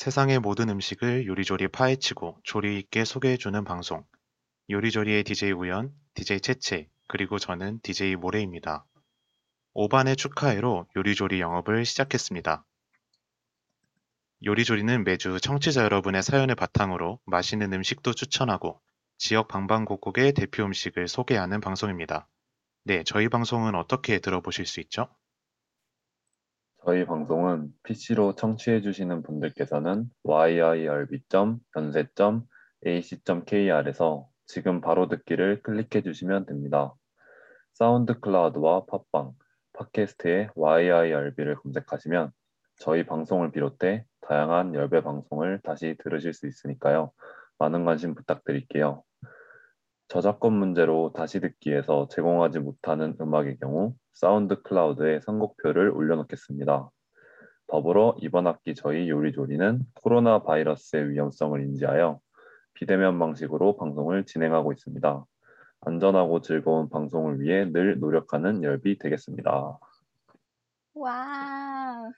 세상의 모든 음식을 요리조리 파헤치고 조리 있게 소개해주는 방송. 요리조리의 DJ 우연, DJ 채채, 그리고 저는 DJ 모래입니다. 5반의 축하해로 요리조리 영업을 시작했습니다. 요리조리는 매주 청취자 여러분의 사연을 바탕으로 맛있는 음식도 추천하고 지역 방방곡곡의 대표 음식을 소개하는 방송입니다. 네, 저희 방송은 어떻게 들어보실 수 있죠? 저희 방송은 PC로 청취해 주시는 분들께서는 yirb.yonsei.ac.kr에서 지금 바로 듣기를 클릭해 주시면 됩니다. SoundCloud와 팟빵, 팟캐스트에 yirb를 검색하시면 저희 방송을 비롯해 다양한 YIRB 방송을 다시 들으실 수 있으니까요. 많은 관심 부탁드릴게요. 저작권 문제로 다시 듣기에서 제공하지 못하는 음악의 경우 SoundCloud에 선곡표를 올려놓겠습니다. 더불어 이번 학기 저희 요리조리는 코로나 바이러스의 위험성을 인지하여 비대면 방식으로 방송을 진행하고 있습니다. 안전하고 즐거운 방송을 위해 늘 노력하는 열비 되겠습니다. 와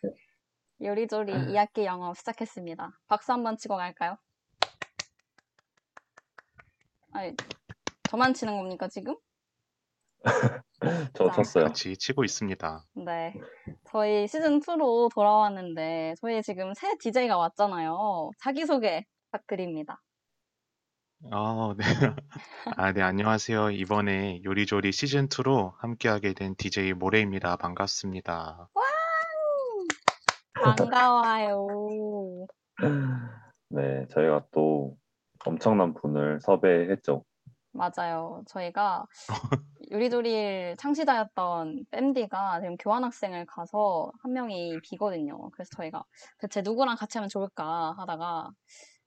요리조리 2학기 영업 시작했습니다. 박수 한번 치고 갈까요? 아니 저만 치는 겁니까 지금? 저 자. 쳤어요. 같이 치고 있습니다. 네. 저희 시즌2로 돌아왔는데, 저희 지금 새 DJ가 왔잖아요. 자기소개 부탁드립니다. 아, 네. 아, 네, 안녕하세요. 이번에 요리조리 시즌2로 함께하게 된 DJ 모래입니다. 반갑습니다. 반가워요. 네, 저희가 또 엄청난 분을 섭외했죠. 맞아요. 저희가 요리조리 창시자였던 뺨디가 지금 교환학생을 가서 한 명이 비거든요. 그래서 저희가 대체 누구랑 같이 하면 좋을까 하다가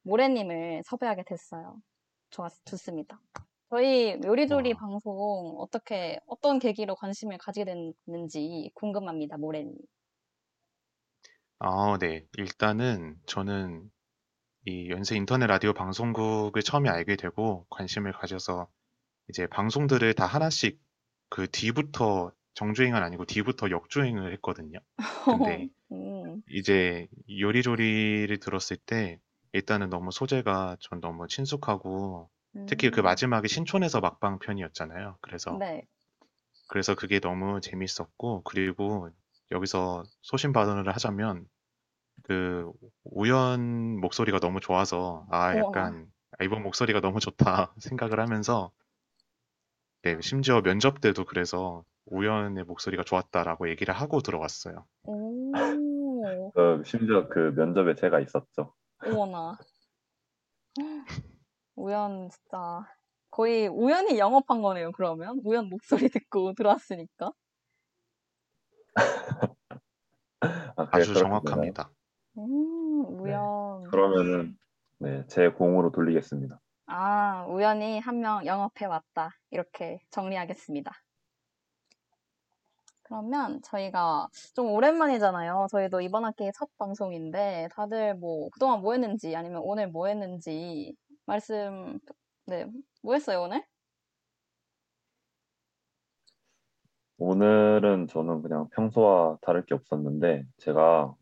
모래님을 섭외하게 됐어요. 좋았, 좋습니다. 저희 요리조리 와. 방송 어떻게, 어떤 계기로 관심을 가지게 됐는지 궁금합니다, 모래님. 아, 네. 일단은 저는 이 연세 인터넷 라디오 방송국을 처음에 알게 되고 관심을 가져서 이제 방송들을 다 하나씩 그 뒤부터 정주행은 아니고 뒤부터 역주행을 했거든요. 근데 음, 이제 요리조리를 들었을 때 일단은 너무 소재가 전 너무 친숙하고 특히 그 음, 마지막에 신촌에서 막방 편이었잖아요. 그래서 네. 그래서 그게 너무 재밌었고 그리고 여기서 소신 발언을 하자면 그 우연 목소리가 너무 좋아서 아 어머나. 약간 아, 이번 목소리가 너무 좋다 생각을 하면서 네 심지어 면접 때도 그래서 우연의 목소리가 좋았다라고 얘기를 하고 들어왔어요. 오, 그 심지어 그 면접에 제가 있었죠. 어머나. 우연, 진짜. 거의 우연히 영업한 거네요, 그러면. 우연 목소리 듣고 들어왔으니까. 아, 그게 아주 그렇게 정확합니다. 음, 네. 우연. 그러면은 네, 제 공으로 돌리겠습니다. 아, 우연히 한 명 영업해 왔다. 이렇게 정리하겠습니다. 그러면 저희가 좀 오랜만이잖아요. 저희도 이번 학기 첫 방송인데 다들 뭐 그동안 뭐 했는지 아니면 오늘 뭐 했는지 말씀, 네, 뭐 했어요, 오늘? 오늘은 저는 그냥 평소와 다를 게 없었는데 제가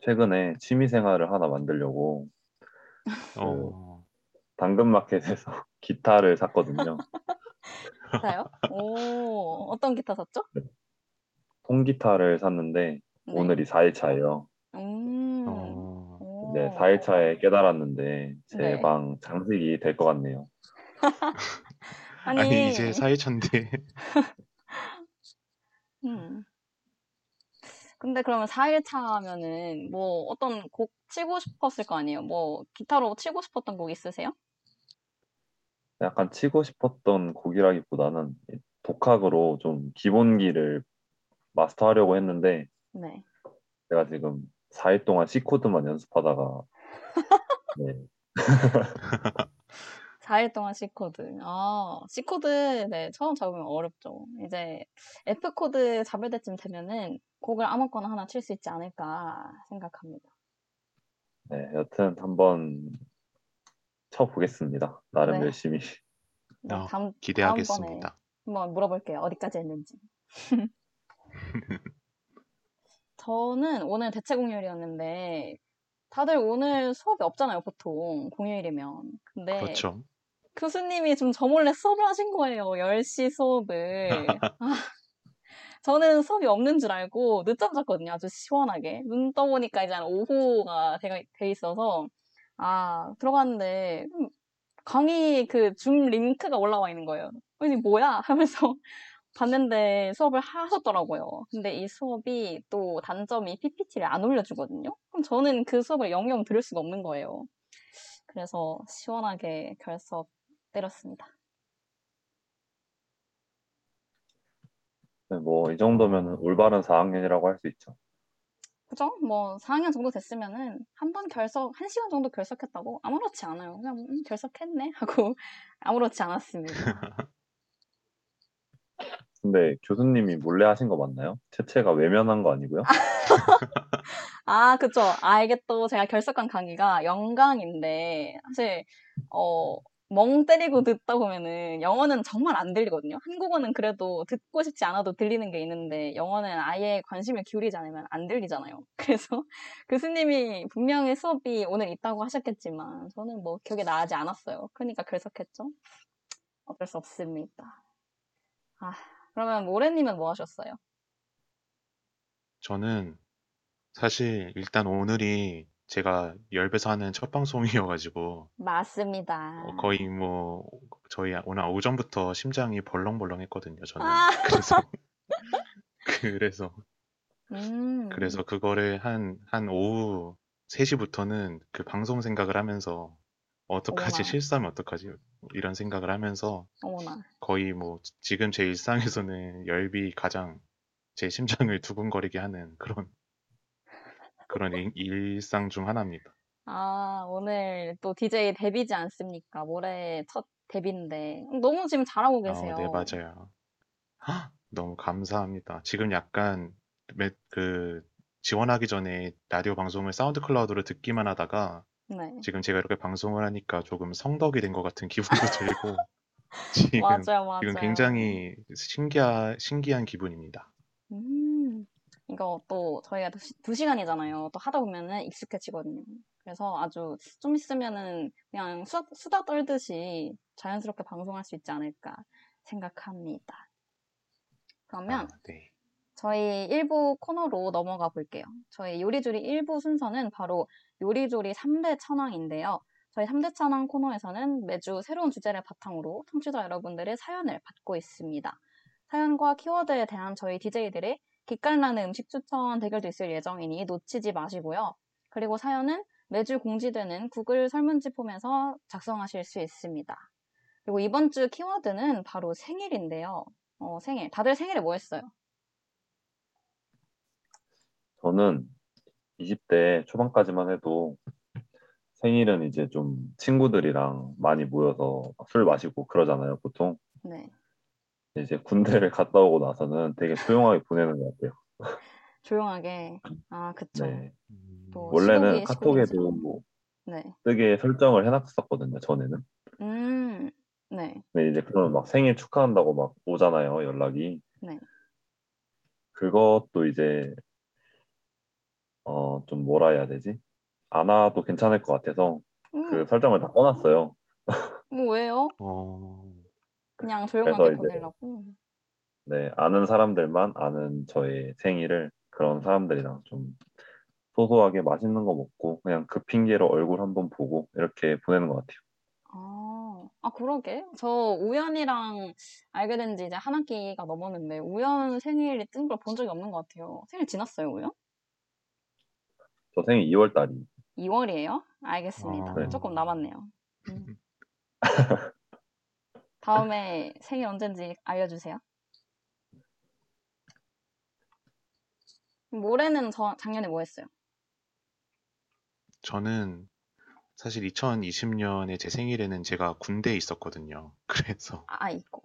최근에 취미 생활을 하나 만들려고 어, 당근마켓에서 기타를 샀거든요. 기타요? 오, 어떤 기타 샀죠? 통기타를 샀는데 네. 오늘이 4일차예요. 음, 어, 오. 네, 4일차에 깨달았는데 제 네. 방 장식이 될 것 같네요. 아니, 아니 이제 4일차인데 음. 근데 그러면 4일차면은 뭐 어떤 곡 치고 싶었을 거 아니에요? 뭐 기타로 치고 싶었던 곡 있으세요? 약간 치고 싶었던 곡이라기보다는 독학으로 좀 기본기를 마스터하려고 했는데 네. 제가 지금 4일 동안 C 코드만 연습하다가 네, 4일 동안 C코드. 아, C코드, 네, 처음 잡으면 어렵죠. 이제 F코드 잡을 때쯤 되면은 곡을 아무거나 하나 칠 수 있지 않을까 생각합니다. 네, 여튼 한번 쳐보겠습니다. 나름 네. 열심히. 네, 어, 다음, 기대하겠습니다. 한번 물어볼게요. 어디까지 했는지. 저는 오늘 대체 공휴일이었는데 다들 오늘 수업이 없잖아요, 보통 공휴일이면. 근데 그렇죠. 교수님이 좀 저 몰래 수업을 하신 거예요. 10시 수업을. 아, 저는 수업이 없는 줄 알고 늦잠 잤거든요. 아주 시원하게. 눈 떠보니까 이제 한 오후가 돼, 돼 있어서, 아, 들어갔는데, 음, 강의 그 줌 링크가 올라와 있는 거예요. 어, 이게 뭐야? 하면서 봤는데 수업을 하셨더라고요. 근데 이 수업이 또 단점이 PPT를 안 올려주거든요. 그럼 저는 그 수업을 영영 들을 수가 없는 거예요. 그래서 시원하게 결석 때렸습니다. 네, 뭐, 이 정도면 올바른 4학년이라고 할 수 있죠. 그죠? 뭐 4학년 정도 됐으면은 한 번 결석, 한 시간 정도 결석했다고 아무렇지 않아요. 그냥 음, 결석했네 하고 아무렇지 않았습니다. 근데 교수님이 몰래 하신 거 맞나요? 채채가 외면한 거 아니고요? 아, 그쵸. 아, 이게 또 제가 결석한 강의가 영강인데, 사실, 어, 멍 때리고 듣다 보면은 영어는 정말 안 들리거든요. 한국어는 그래도 듣고 싶지 않아도 들리는 게 있는데, 영어는 아예 관심을 기울이지 않으면 안 들리잖아요. 그래서 교수님이 분명히 수업이 오늘 있다고 하셨겠지만, 저는 뭐 기억에 나지 않았어요. 그러니까 결석했죠. 어쩔 수 없습니다. 아, 그러면 모래님은 뭐 하셨어요? 저는 사실 일단 오늘이 제가 열배서 하는 첫 방송이어가지고 맞습니다. 어, 거의 뭐 저희 오늘 오전부터 심장이 벌렁벌렁했거든요. 저는 아. 그래서 그래서 음. 그래서 그거를 한 한 오후 3시부터는 그 방송 생각을 하면서 어떡하지 어머나. 실수하면 어떡하지 이런 생각을 하면서 어머나. 거의 뭐 지금 제 일상에서는 열비 가장 제 심장을 두근거리게 하는 그런 그런 일- 일상 중 하나입니다. 아, 오늘 또 DJ 데뷔지 않습니까? 모레 첫 데뷔인데. 너무 지금 잘하고 어, 계세요. 네, 맞아요. 헉, 너무 감사합니다. 지금 약간 매- 그 지원하기 전에 라디오 방송을 사운드 클라우드로 듣기만 하다가 네. 지금 제가 이렇게 방송을 하니까 조금 성덕이 된 것 같은 기분도 들고 지금 맞아요, 맞아요. 지금 굉장히 신기하, 신기한 기분입니다. 음, 이거 또 저희가 두, 시, 시간이잖아요. 또 하다 보면은 익숙해지거든요. 그래서 아주 좀 있으면은 그냥 수다, 수다 떨듯이 자연스럽게 방송할 수 있지 않을까 생각합니다. 그러면 아, 네. 저희 1부 코너로 넘어가 볼게요. 저희 요리조리 1부 순서는 바로 요리조리 3대 천왕인데요. 저희 3대 천왕 코너에서는 매주 새로운 주제를 바탕으로 청취자 여러분들의 사연을 받고 있습니다. 사연과 키워드에 대한 저희 DJ들의 기깔나는 음식 추천 대결도 있을 예정이니 놓치지 마시고요. 그리고 사연은 매주 공지되는 구글 설문지 폼에서 작성하실 수 있습니다. 그리고 이번 주 키워드는 바로 생일인데요. 어, 생일. 다들 생일에 뭐 했어요? 저는 20대 초반까지만 해도 생일은 이제 좀 친구들이랑 많이 모여서 술 마시고 그러잖아요, 보통. 네. 이제 군대를 갔다 오고 나서는 되게 조용하게 보내는 것 같아요. 조용하게. 아, 그쵸. 네. 음, 또 원래는 카톡에도. 뭐 네. 뜨게 설정을 해놨었거든요, 전에는. 음, 네. 근데 이제 그러면 막 생일 축하한다고 막 오잖아요, 연락이. 네. 그것도 이제 어, 좀 뭐라 해야 되지? 안 와도 괜찮을 것 같아서 음, 그 설정을 다 꺼놨어요. 뭐 왜요? 어, 그냥 조용하게 그래서 이제- 보내려고. 네, 아는 사람들만 아는 저의 생일을 그런 사람들이랑 좀 소소하게 맛있는 거 먹고 그냥 그 핑계로 얼굴 한번 보고 이렇게 보내는 것 같아요. 아, 아, 그러게. 저 우연이랑 알게 된 지 이제 한 학기가 넘었는데, 우연 생일이 뜬 걸 본 적이 없는 것 같아요. 생일 지났어요, 우연? 저 생일 2월 달이 2월이에요? 알겠습니다. 아. 네. 조금 남았네요. 음. 다음에 생일 언젠지 알려주세요. 모레는 저 작년에 뭐 했어요? 저는 사실 2020년에 제 생일에는 제가 군대에 있었거든요. 그래서 아, 있고.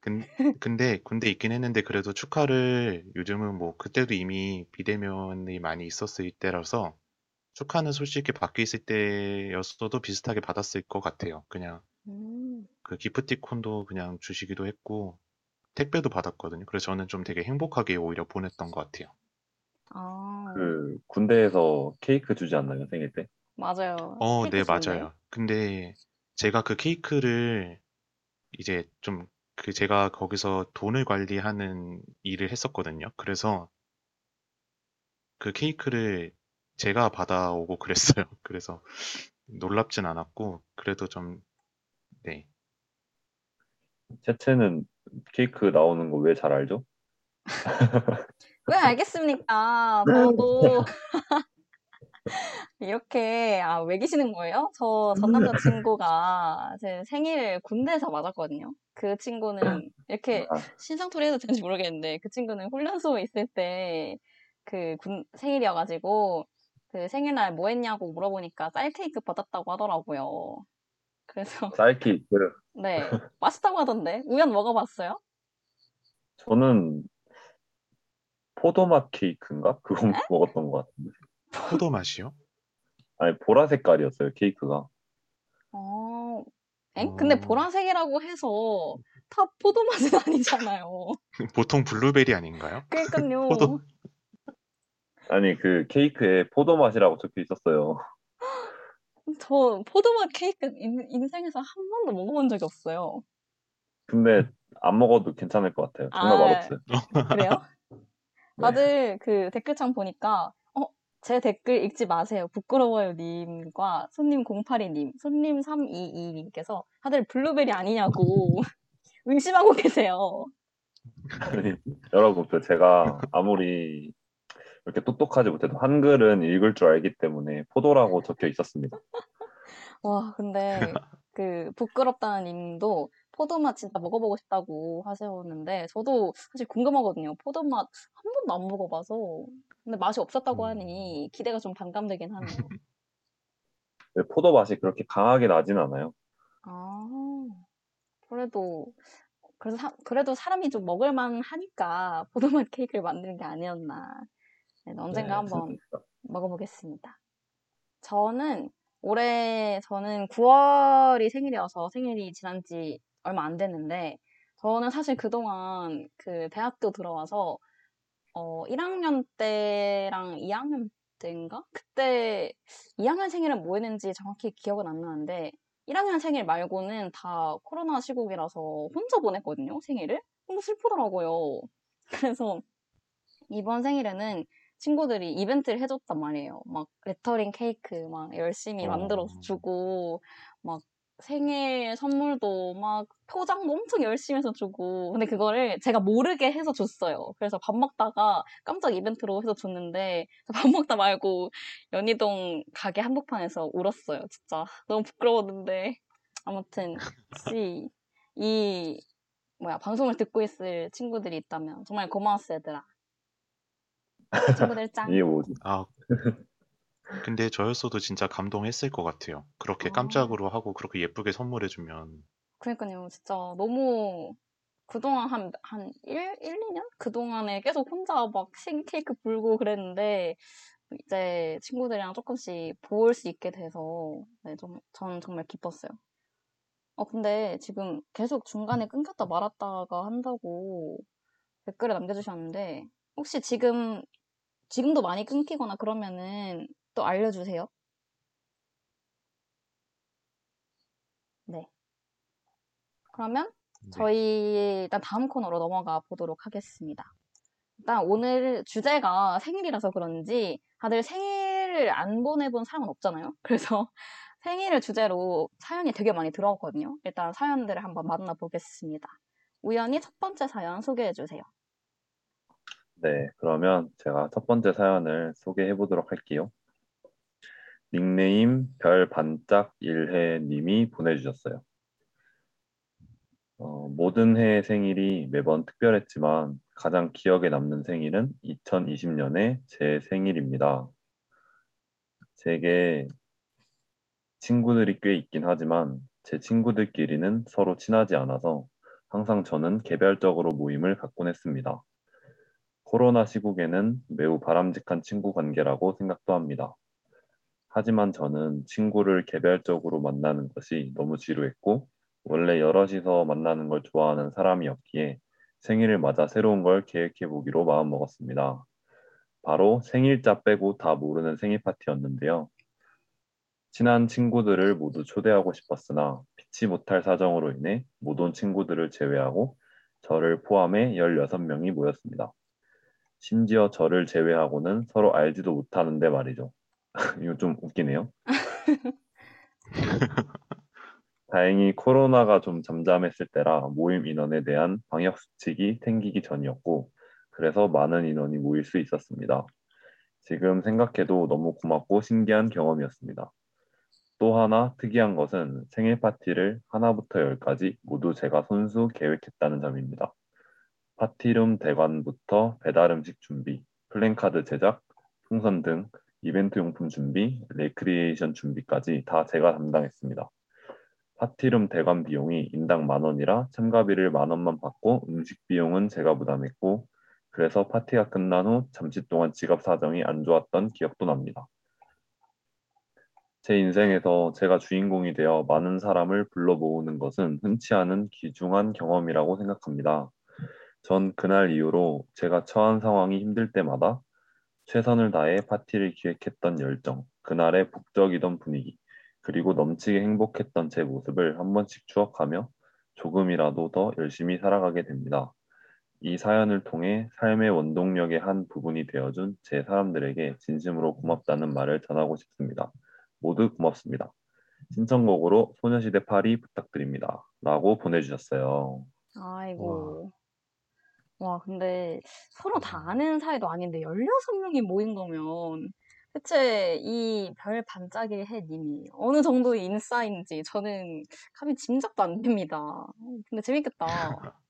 근, 근데 군대 있긴 했는데 그래도 축하를 요즘은 뭐 그때도 이미 비대면이 많이 있었을 때라서 축하는 솔직히 밖에 있을 때였어도 비슷하게 받았을 것 같아요. 그냥 음, 그그 기프티콘도 그냥 주시기도 했고 택배도 받았거든요. 그래서 저는 좀 되게 행복하게 오히려 보냈던 것 같아요. 아, 그 군대에서 케이크 주지 않나요, 생일 때? 맞아요. 어, 케이크 네, 주는데. 맞아요. 근데 제가 그 케이크를 이제 좀 그 제가 거기서 돈을 관리하는 일을 했었거든요. 그래서 그 케이크를 제가 받아오고 그랬어요. 그래서 놀랍진 않았고 그래도 좀 네. 채채는 케이크 나오는 거 왜 잘 알죠? 왜 알겠습니까? 저도 이렇게 아, 왜 계시는 거예요? 저 전 남자 친구가 제 생일을 군대에서 맞았거든요. 그 친구는 이렇게 아, 신상토리 해도 되는지 모르겠는데 그 친구는 훈련소에 있을 때 그 군 생일이어가지고 그 생일날 뭐 했냐고 물어보니까 쌀 케이크 받았다고 하더라고요. 그래서 쌀 케이크. 네 맛있다고 하던데 우연 먹어봤어요? 저는 포도맛 케이크인가? 그거 먹었던 것 같은데. 포도 맛이요? 아니, 보라 색깔이었어요, 케이크가. 어, 엥? 근데 어. 보라색이라고 해서 다 포도 맛은 아니잖아요. 보통 블루베리 아닌가요? 그러니까요. 포도. 아니, 그 케이크에 포도 맛이라고 적혀 있었어요. 저 포도맛 케이크 인, 인생에서 한 번도 먹어본 적이 없어요. 근데 안 먹어도 괜찮을 것 같아요. 정말 아. 맛없어요. 그래요? 네. 다들 그 댓글창 보니까 어, 제 댓글 읽지 마세요. 부끄러워요 님과 손님 082님, 손님 322님께서 다들 블루베리 아니냐고 의심하고 계세요. 아니, 여러분, 그 제가 아무리 이렇게 똑똑하지 못해도 한글은 읽을 줄 알기 때문에 포도라고 적혀 있었습니다. 와, 근데 그 부끄럽다는 님도 포도맛 진짜 먹어보고 싶다고 하셨는데 저도 사실 궁금하거든요. 포도맛 한 번도 안 먹어봐서. 근데 맛이 없었다고 음. 하니 기대가 좀 반감되긴 하네요. 왜 포도 맛이 그렇게 강하게 나진 않아요. 아, 그래도 그래서 사, 그래도 사람이 좀 먹을만 하니까 포도맛 케이크를 만드는 게 아니었나. 네, 언젠가 네, 한번. 먹어보겠습니다. 저는 올해 저는 9월이 생일이어서 생일이 지난 지 얼마 안 됐는데 저는 사실 그동안 그 대학교 들어와서 어 1학년 때랑 2학년 때인가? 그때 2학년 생일은 뭐 했는지 정확히 기억은 안 나는데 1학년 생일 말고는 다 코로나 시국이라서 혼자 보냈거든요, 생일을. 너무 슬프더라고요. 그래서 이번 생일에는 친구들이 이벤트를 해줬단 말이에요. 막 레터링 케이크 막 열심히 어. 만들어서 주고, 막 생일 선물도 막 포장도 엄청 열심히 해서 주고. 근데 그거를 제가 모르게 해서 줬어요. 그래서 밥 먹다가 깜짝 이벤트로 해서 줬는데 밥 먹다 말고 연희동 가게 한복판에서 울었어요. 진짜 너무 부끄러웠는데. 아무튼 혹시 이 뭐야 방송을 듣고 있을 친구들이 있다면 정말 고마웠어 얘들아. 친구들 짱. 이게 뭐지? 아, 근데 저였어도 진짜 감동했을 것 같아요. 그렇게 아. 깜짝으로 하고 그렇게 예쁘게 선물해주면. 그러니까요. 진짜 너무 그동안 한, 한 1, 1, 2년? 그동안에 계속 혼자 막 생일 케이크 불고 그랬는데 이제 친구들이랑 조금씩 볼 수 있게 돼서 네, 좀, 전 정말 기뻤어요. 어, 근데 지금 계속 중간에 끊겼다 말았다가 한다고 댓글을 남겨주셨는데 혹시 지금, 지금도 많이 끊기거나 그러면은 또 알려주세요. 네. 그러면 네. 저희 일단 다음 코너로 넘어가 보도록 하겠습니다. 일단 오늘 주제가 생일이라서 그런지 다들 생일을 안 보내본 사람은 없잖아요. 그래서 생일을 주제로 사연이 되게 많이 들어왔거든요. 일단 사연들을 한번 만나보겠습니다. 우연히 첫 번째 사연 소개해 주세요. 네, 그러면 제가 첫 번째 사연을 소개해 보도록 할게요. 닉네임 별 반짝 일해 님이 보내주셨어요. 어, 모든 해의 생일이 매번 특별했지만 가장 기억에 남는 생일은 2020년의 제 생일입니다. 제게 친구들이 꽤 있긴 하지만 제 친구들끼리는 서로 친하지 않아서 항상 저는 개별적으로 모임을 갖곤 했습니다. 코로나 시국에는 매우 바람직한 친구 관계라고 생각도 합니다. 하지만 저는 친구를 개별적으로 만나는 것이 너무 지루했고 원래 여럿이서 만나는 걸 좋아하는 사람이었기에 생일을 맞아 새로운 걸 계획해 보기로 마음먹었습니다. 바로 생일자 빼고 다 모르는 생일 파티였는데요. 친한 친구들을 모두 초대하고 싶었으나 피치 못할 사정으로 인해 못 온 친구들을 제외하고 저를 포함해 16명이 모였습니다. 심지어 저를 제외하고는 서로 알지도 못하는데 말이죠. 이거 좀 웃기네요. 다행히 코로나가 좀 잠잠했을 때라 모임 인원에 대한 방역 수칙이 생기기 전이었고 그래서 많은 인원이 모일 수 있었습니다. 지금 생각해도 너무 고맙고 신기한 경험이었습니다. 또 하나 특이한 것은 생일 파티를 하나부터 열까지 모두 제가 손수 계획했다는 점입니다. 파티룸 대관부터 배달 음식 준비, 플랜카드 제작, 풍선 등 이벤트 용품 준비, 레크리에이션 준비까지 다 제가 담당했습니다. 파티룸 대관 비용이 인당 만 원이라 참가비를 만 원만 받고 음식 비용은 제가 부담했고 그래서 파티가 끝난 후 잠시 동안 지갑 사정이 안 좋았던 기억도 납니다. 제 인생에서 제가 주인공이 되어 많은 사람을 불러 모으는 것은 흔치 않은 귀중한 경험이라고 생각합니다. 전 그날 이후로 제가 처한 상황이 힘들 때마다 최선을 다해 파티를 기획했던 열정, 그날의 북적이던 분위기, 그리고 넘치게 행복했던 제 모습을 한 번씩 추억하며 조금이라도 더 열심히 살아가게 됩니다. 이 사연을 통해 삶의 원동력의 한 부분이 되어준 제 사람들에게 진심으로 고맙다는 말을 전하고 싶습니다. 모두 고맙습니다. 신청곡으로 소녀시대 파리 부탁드립니다. 라고 보내주셨어요. 아이고. 와, 근데 서로 다 아는 사이도 아닌데 16명이 모인 거면 대체 이 별 반짝일 해님이 어느 정도의 인싸인지 저는 감히 짐작도 안 됩니다. 근데 재밌겠다.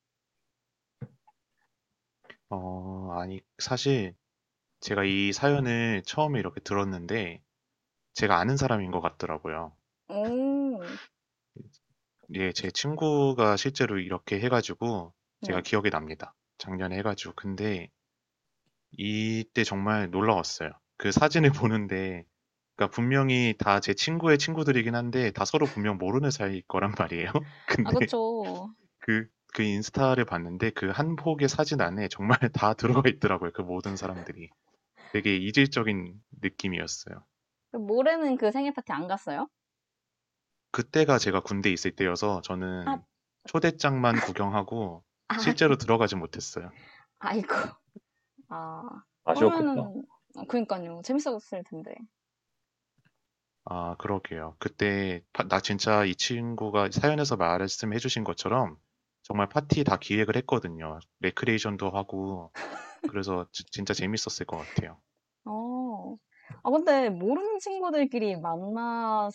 어, 아니, 사실 제가 이 사연을 처음에 이렇게 들었는데 제가 아는 사람인 것 같더라고요. 오, 예, 제 친구가 실제로 이렇게 해가지고 제가 네. 기억이 납니다. 작년에 해가지고. 근데 이때 정말 놀라웠어요. 그 사진을 보는데, 그러니까 분명히 다 제 친구의 친구들이긴 한데 다 서로 분명 모르는 사이일 거란 말이에요. 아, 근데 그쵸. 그, 그 인스타를 봤는데 그한 폭의 사진 안에 정말 다 들어가 있더라고요. 그 모든 사람들이. 되게 이질적인 느낌이었어요. 그 모레는 그 생일 파티 안 갔어요? 그때가 제가 군대에 있을 때여서 저는 아. 초대장만 구경하고 아, 실제로 들어가지 못했어요. 아이고. 아, 아쉬웠겠다. 그러면은, 어, 그러니까요. 재밌었을 텐데. 아, 그러게요. 그때 파- 나 진짜 이 친구가 사연에서 말씀해 주신 것처럼 정말 파티 다 기획을 했거든요. 레크레이션도 하고 그래서 지- 진짜 재밌었을 것 같아요. 어. 아, 근데 모르는 친구들끼리 만나면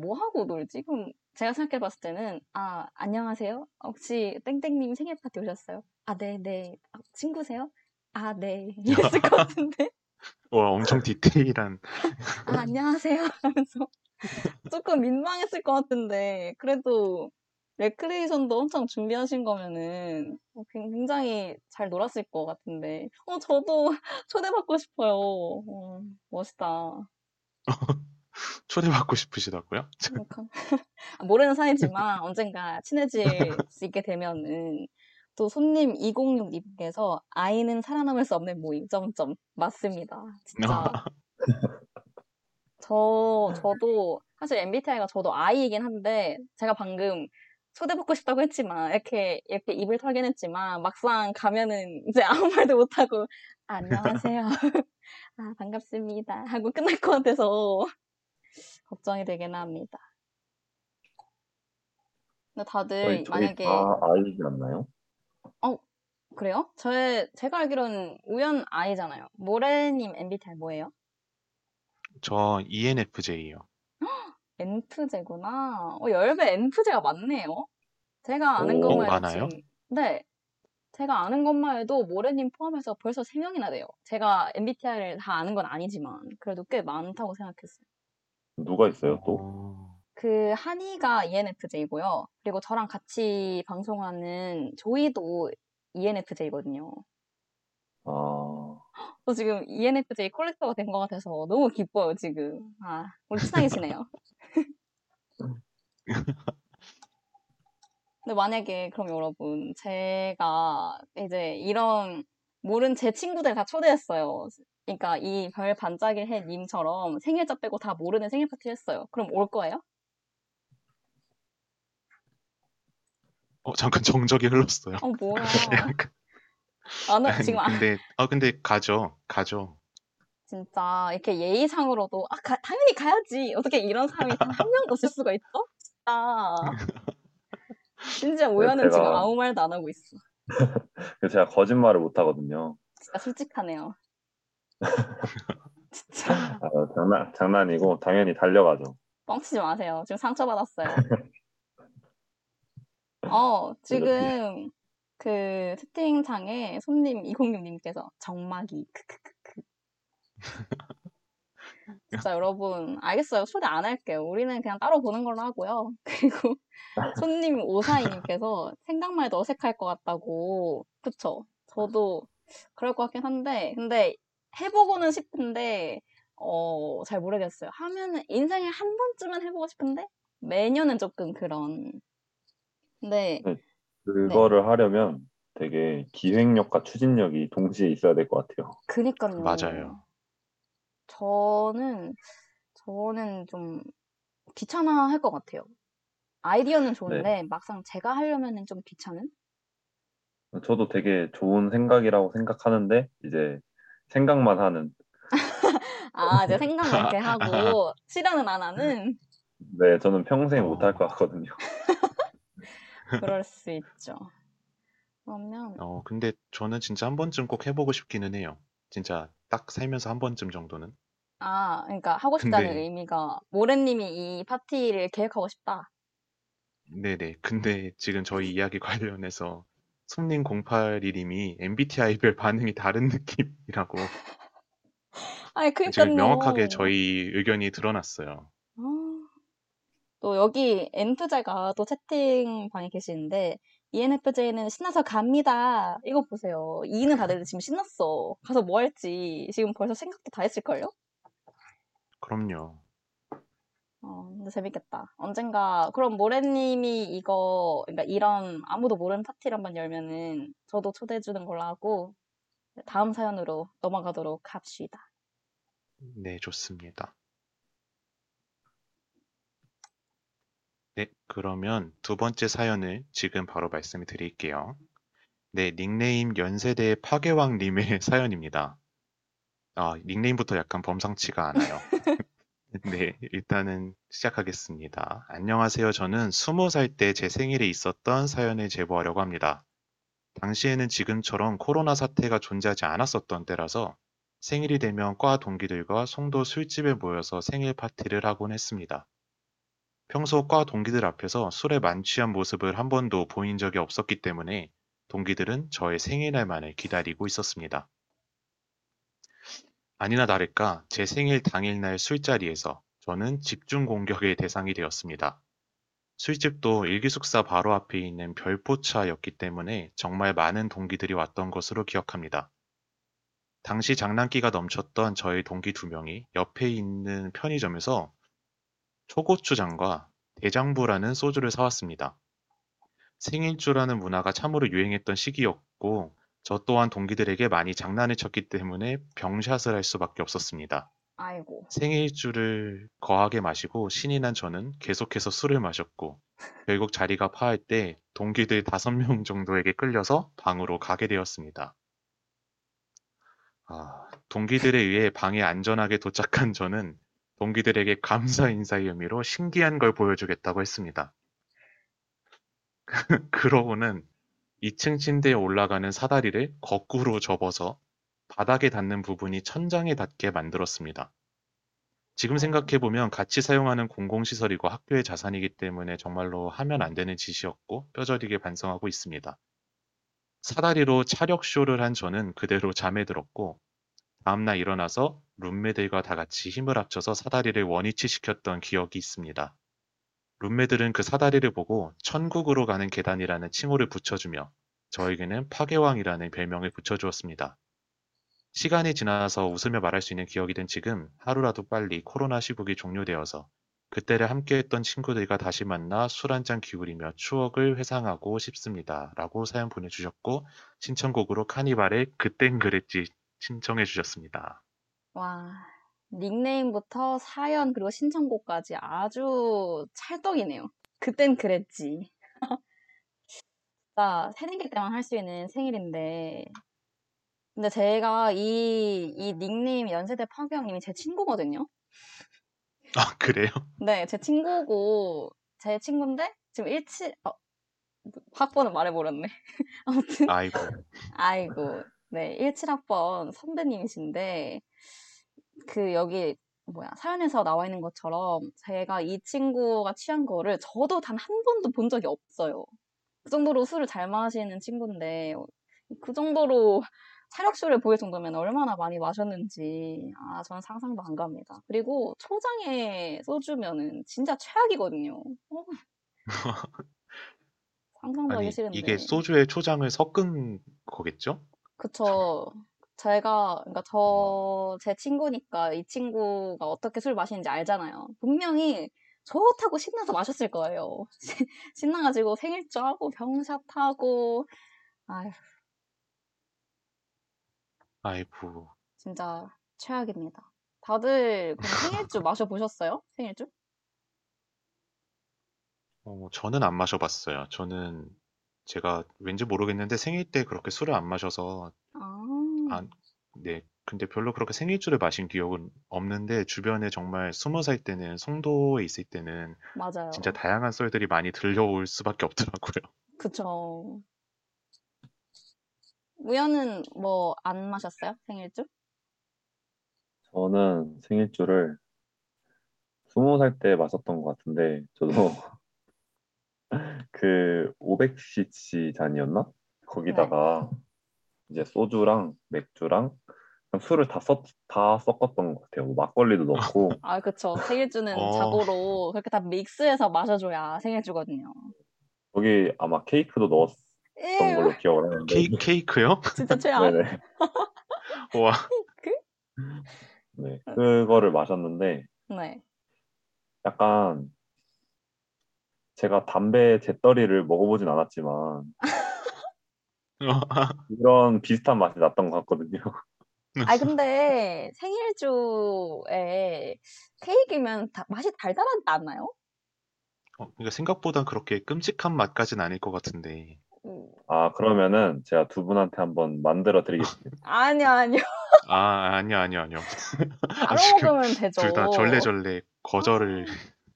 뭐 하고 놀지? 그럼 제가 생각해 봤을 때는, 아, 안녕하세요? 혹시 땡땡님 생일 파티 오셨어요? 아, 네, 네. 아, 친구세요? 아, 네. 이랬을 것 같은데? 와, 엄청 디테일한. 아, 안녕하세요. 하면서 조금 민망했을 것 같은데, 그래도 레크레이션도 엄청 준비하신 거면은 어, 굉- 굉장히 잘 놀았을 것 같은데, 어, 저도 초대받고 싶어요. 어, 멋있다. 초대받고 싶으시다고요? 약간 아, 모르는 사이지만 언젠가 친해질 수 있게 되면은 또 손님 206님께서 아이는 살아남을 수 없는 모임. 점점. 맞습니다. 진짜. 저 저도 사실 MBTI가 저도 I이긴 한데 제가 방금 초대받고 싶다고 했지만 이렇게 이렇게 입을 털긴 했지만 막상 가면은 이제 아무 말도 못하고 아, 안녕하세요 아 반갑습니다. 하고 끝날 것 같아서 걱정이 되긴 합니다. 근데 다들 저희, 저희 만약에 다 아이지 않나요? 그래요? 저 제가 알기로는 우연 아이잖아요. 모래님 MBTI 뭐예요? 저 ENFJ예요. NFJ구나. 어, 열배 NFJ가 많네요. 제가 아는 오, 것만 해도 많아요? 지금 네. 제가 아는 것만 해도 모래님 포함해서 벌써 3명이나 돼요. 제가 MBTI를 다 아는 건 아니지만 그래도 꽤 많다고 생각했어요. 누가 있어요 또? 어, 그 한이가 ENFJ고요. 그리고 저랑 같이 방송하는 조이도 ENFJ거든요. 아, 저 지금 E ENFJ 콜렉터가 된 것 같아서 너무 기뻐요, 지금. 아, 우리 친하게 지내요. 근데 만약에 그럼 여러분 제가 이제 이런 모른 제 친구들 다 초대했어요. 그러니까 이 별 반짝일 해 님처럼 생일자 빼고 다 모르는 생일 파티 했어요. 그럼 올 거예요? 어, 잠깐 정적이 흘렀어요. 어 뭐야? 안 올- 아니, 지금 아, 근데, 어, 근데 가죠. 가죠. 진짜 이렇게 예의상으로도 아 가- 당연히 가야지. 어떻게 이런 사람이 단 한 명도 없을 수가 있어? 진짜. 진짜 우연은 지금 제가- 아무 말도 안 하고 있어. 그래서 제가 거짓말을 못 하거든요. 진짜 솔직하네요. 진짜 아, 장난 장난이고 당연히 달려가죠. 뻥치지 마세요. 지금 상처 받았어요. 어, 지금 그 채팅창에 손님 206님께서 정막이 크크크크. 진짜 여러분 알겠어요. 초대 안 할게요. 우리는 그냥 따로 보는 걸로 하고요. 그리고 손님 542님께서 생각만 해도 어색할 것 같다고. 그쵸? 저도 그럴 것 같긴 한데 근데 해보고는 싶은데 어, 잘 모르겠어요. 하면은 인생에 한 번쯤은 해보고 싶은데 매년은 조금 그런. 근데 그거를 하려면 되게 기획력과 추진력이 동시에 있어야 될 것 같아요. 그니까요. 맞아요. 저는 저는 좀 귀찮아 할 것 같아요. 아이디어는 좋은데 막상 제가 하려면은 좀 귀찮은? 저도 되게 좋은 생각이라고 생각하는데 이제 생각만 하는. 아, 이제 생각만 이렇게 하고 실현은 안 하는 네, 저는 평생 어. 못할 것 같거든요. 그럴 수 있죠. 그러면 어, 근데 저는 진짜 한 번쯤 꼭 해보고 싶기는 해요. 진짜 딱 살면서 한 번쯤 정도는. 아, 그러니까 하고 싶다는 근데- 의미가 모래님이 이 파티를 계획하고 싶다. 네네. 근데 지금 저희 이야기 관련해서 손님 081 님이 MBTI별 반응이 다른 느낌이라고 아니, 지금 그러니까요. 명확하게 저희 의견이 드러났어요. 아, 또 여기 엔프제가 또 채팅방에 계시는데 ENFJ는 신나서 갑니다. 이거 보세요. E는 다들 지금 신났어. 가서 뭐 할지 지금 벌써 생각도 다 했을걸요? 그럼요. 어, 근데 재밌겠다. 언젠가 그럼 모래님이 이거 그러니까 이런 아무도 모르는 파티를 한번 열면은 저도 초대해 주는 걸로 하고 다음 사연으로 넘어가도록 합시다. 네, 좋습니다. 네, 그러면 두 번째 사연을 지금 바로 말씀을 드릴게요. 네, 닉네임 연세대 파괴왕님의 사연입니다. 아, 닉네임부터 약간 범상치가 않아요. 네, 일단은 시작하겠습니다. 안녕하세요. 저는 스무 살 때 제 생일에 있었던 사연을 제보하려고 합니다. 당시에는 지금처럼 코로나 사태가 존재하지 않았었던 때라서 생일이 되면 과 동기들과 송도 술집에 모여서 생일 파티를 하곤 했습니다. 평소 과 동기들 앞에서 술에 만취한 모습을 한 번도 보인 적이 없었기 때문에 동기들은 저의 생일날만을 기다리고 있었습니다. 아니나 다를까 제 생일 당일날 술자리에서 저는 집중 공격의 대상이 되었습니다. 술집도 일기숙사 바로 앞에 있는 별포차였기 때문에 정말 많은 동기들이 왔던 것으로 기억합니다. 당시 장난기가 넘쳤던 저희 동기 두 명이 옆에 있는 편의점에서 초고추장과 대장부라는 소주를 사왔습니다. 생일주라는 문화가 참으로 유행했던 시기였고 저 또한 동기들에게 많이 장난을 쳤기 때문에 병샷을 할 수밖에 없었습니다. 아이고. 생일주를 거하게 마시고 신이 난 저는 계속해서 술을 마셨고 결국 자리가 파할 때 동기들 다섯 명 정도에게 끌려서 방으로 가게 되었습니다. 아, 동기들에 의해 방에 안전하게 도착한 저는 동기들에게 감사 인사의 의미로 신기한 걸 보여주겠다고 했습니다. 그러고는 2층 침대에 올라가는 사다리를 거꾸로 접어서 바닥에 닿는 부분이 천장에 닿게 만들었습니다. 지금 생각해보면 같이 사용하는 공공시설이고 학교의 자산이기 때문에 정말로 하면 안 되는 짓이었고 뼈저리게 반성하고 있습니다. 사다리로 차력쇼를 한 저는 그대로 잠에 들었고 다음날 일어나서 룸메들과 다 같이 힘을 합쳐서 사다리를 원위치 시켰던 기억이 있습니다. 룸메들은 그 사다리를 보고 천국으로 가는 계단이라는 칭호를 붙여주며 저에게는 파괴왕이라는 별명을 붙여주었습니다. 시간이 지나서 웃으며 말할 수 있는 기억이 된 지금 하루라도 빨리 코로나 시국이 종료되어서 그때를 함께했던 친구들과 다시 만나 술 한 잔 기울이며 추억을 회상하고 싶습니다. 라고 사연 보내주셨고, 신청곡으로 카니발의 그땐 그랬지 신청해 주셨습니다. 와, 닉네임부터 사연 그리고 신청곡까지 아주 찰떡이네요. 그땐 그랬지. 진짜 새내기 때만 할 수 있는 생일인데, 근데 제가 이, 이 닉네임 연세대 파교형님이 제 친구거든요. 아, 그래요? 네, 제 친구고, 제 친구인데, 지금 17, 어, 학번은 말해버렸네. 아무튼, 아이고. 아이고, 네, 17학번 선배님이신데, 그, 여기, 뭐야, 사연에서 나와 있는 것처럼, 제가 이 친구가 취한 거를 저도 단 한 번도 본 적이 없어요. 그 정도로 술을 잘 마시는 친구인데, 그 정도로 차력쇼를 보일 정도면 얼마나 많이 마셨는지, 아, 저는 상상도 안 갑니다. 그리고 초장에 소주면은 진짜 최악이거든요. 어. 상상도 하기 싫은데. 이게 소주에 초장을 섞은 거겠죠? 그쵸. 제가, 그러니까 저, 제 친구니까 이 친구가 어떻게 술 마시는지 알잖아요. 분명히 좋다고 신나서 마셨을 거예요. 신나가지고 생일주 하고 병샷 하고, 아휴, 아이고. 진짜 최악입니다. 다들 생일주 마셔 보셨어요? 생일주? 어, 저는 안 마셔봤어요. 저는 제가 왠지 모르겠는데 생일 때 그렇게 술을 안 마셔서, 아, 안, 네. 근데 별로 그렇게 생일주를 마신 기억은 없는데, 주변에 정말 스무 살 때는, 송도에 있을 때는 맞아요. 진짜 다양한 썰들이 많이 들려올 수밖에 없더라고요. 그쵸. 우연은 뭐 안 마셨어요? 생일주? 저는 생일주를 스무 살 때 마셨던 것 같은데 저도 그 500cc 잔이었나? 거기다가 이제 소주랑 맥주랑 술을 다 섞, 다 섞었던 것 같아요. 뭐 막걸리도 넣고 아, 그쵸. 생일주는 어. 자고로 그렇게 다 믹스해서 마셔줘야 생일주거든요. 거기 아마 케이크도 넣었던 걸로 기억을 하는데 케이, 케이크요? 진짜 최악. 네네. 와, 네, 그거를 마셨는데 네. 약간 제가 담배 재떨이를 먹어보진 않았지만 이런 비슷한 맛이 났던 것 같거든요. 아, 근데 생일주에 케이크면 다, 맛이 달달하지 않나요? 어, 그러니까 생각보단 그렇게 끔찍한 맛까진 아닐 것 같은데. 음, 아, 그러면은 제가 두 분한테 한번 만들어 드리겠습니다. 아니요, 아니요. 아, 아니요, 아니요, 아니요. 바로 먹으면 되죠. 둘 다 절레절레 거절을.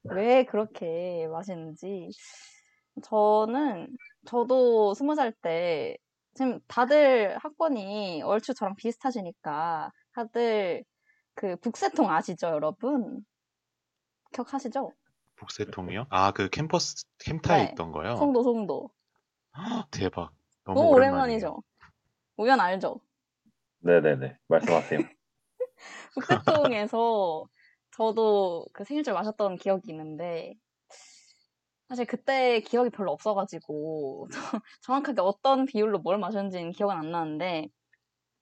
왜 그렇게 맛있는지. 저는, 저도 스무 살 때, 지금 다들 학번이 얼추 저랑 비슷하시니까, 다들 그 북새통 아시죠, 여러분? 기억하시죠? 복세통이요? 아, 그 캠퍼스, 캠타에 네. 있던 거요? 송도, 송도. 헉, 대박. 너무 너무. 오랜만이죠? 우연 알죠? 네네네. 말씀하세요. 북새통에서 저도 그 생일줄 마셨던 기억이 있는데, 사실 그때 기억이 별로 없어가지고, 정확하게 어떤 비율로 뭘 마셨는지는 기억은 안 나는데,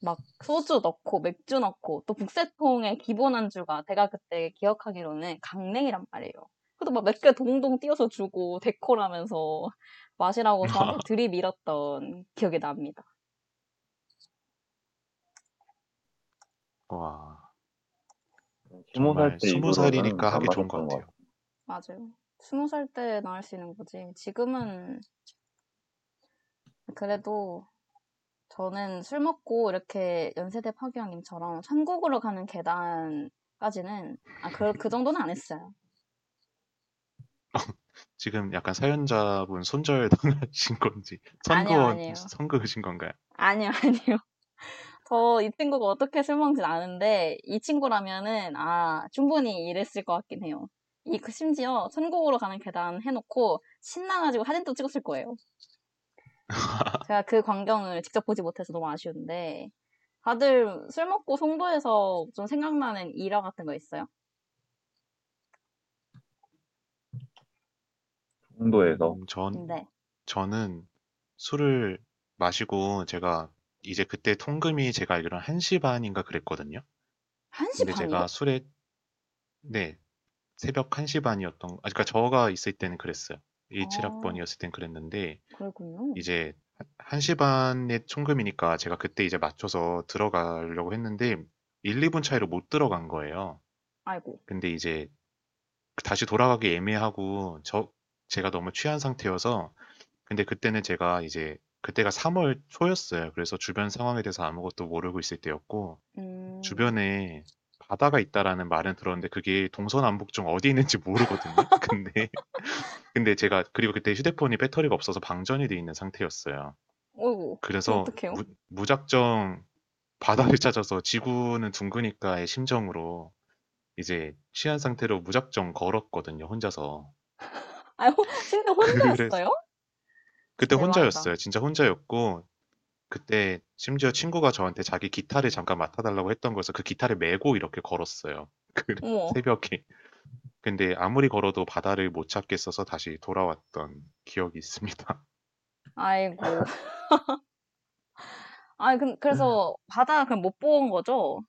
막 소주 넣고 맥주 넣고 또 북새통의 기본 안주가 제가 그때 기억하기로는 강냉이란 말이에요. 그래도 막 몇 개 동동 띄워서 주고 데코라면서 마시라고 저한테 들이밀었던 기억이 납니다. 와, 스무 정말 살때 스무 살이니까 안 하기 좋은 것 같아요. 맞아요. 스무 살 때나 할수 있는 거지. 지금은 그래도 저는 술 먹고 이렇게 연세대 파기왕님처럼 천국으로 가는 계단까지는 아, 그, 그 정도는 안 했어요. 지금 약간 사연자분 손절 당하신 건지, 아니요, 선거. 선거으신 건가요? 아니요, 아니요. 저 이 친구가 어떻게 술 먹는지 아는데 이 친구라면은 아 충분히 이랬을 것 같긴 해요. 이 그 심지어 천국으로 가는 계단 해놓고 신나가지고 사진도 찍었을 거예요. 제가 그 광경을 직접 보지 못해서 너무 아쉬운데 다들 술 먹고 송도에서 좀 생각나는 일화 같은 거 있어요? 정도에서 음, 전, 네. 저는 술을 마시고 제가 이제 그때 통금이 제가 알기로는 1시 반인가 그랬거든요. 한시 근데 반이요? 제가 술에, 네, 새벽 1시 반이었던, 아, 그러니까 저가 있을 때는 그랬어요. 아. 17학번이었을 땐 그랬는데, 그랬군요. 이제 1시 반에 총금이니까 제가 그때 이제 맞춰서 들어가려고 했는데, 1, 2분 차이로 못 들어간 거예요. 아이고. 근데 이제 다시 돌아가기 애매하고, 저, 제가 너무 취한 상태여서, 근데 그때는 제가 이제, 그때가 3월 초였어요. 그래서 주변 상황에 대해서 아무것도 모르고 있을 때였고, 음, 주변에 바다가 있다라는 말은 들었는데 그게 동서남북 중 어디 있는지 모르거든요. 근데 근데 제가 그리고 그때 휴대폰이 배터리가 없어서 방전이 돼 있는 상태였어요. 어이구. 그래서 어떡해요? 무, 무작정 바다를 찾아서 지구는 둥그니까의 심정으로 이제 취한 상태로 무작정 걸었거든요. 혼자서. 아유, 진짜 혼자였어요? 그때 대박이다. 혼자였어요. 진짜 혼자였고 그때 심지어 친구가 저한테 자기 기타를 잠깐 맡아 달라고 했던 거여서 그 기타를 메고 이렇게 걸었어요. 그 어머. 새벽에. 근데 아무리 걸어도 바다를 못 찾겠어서 다시 돌아왔던 기억이 있습니다. 아이고. 아, 그, 그래서 바다 그럼 못 본 거죠?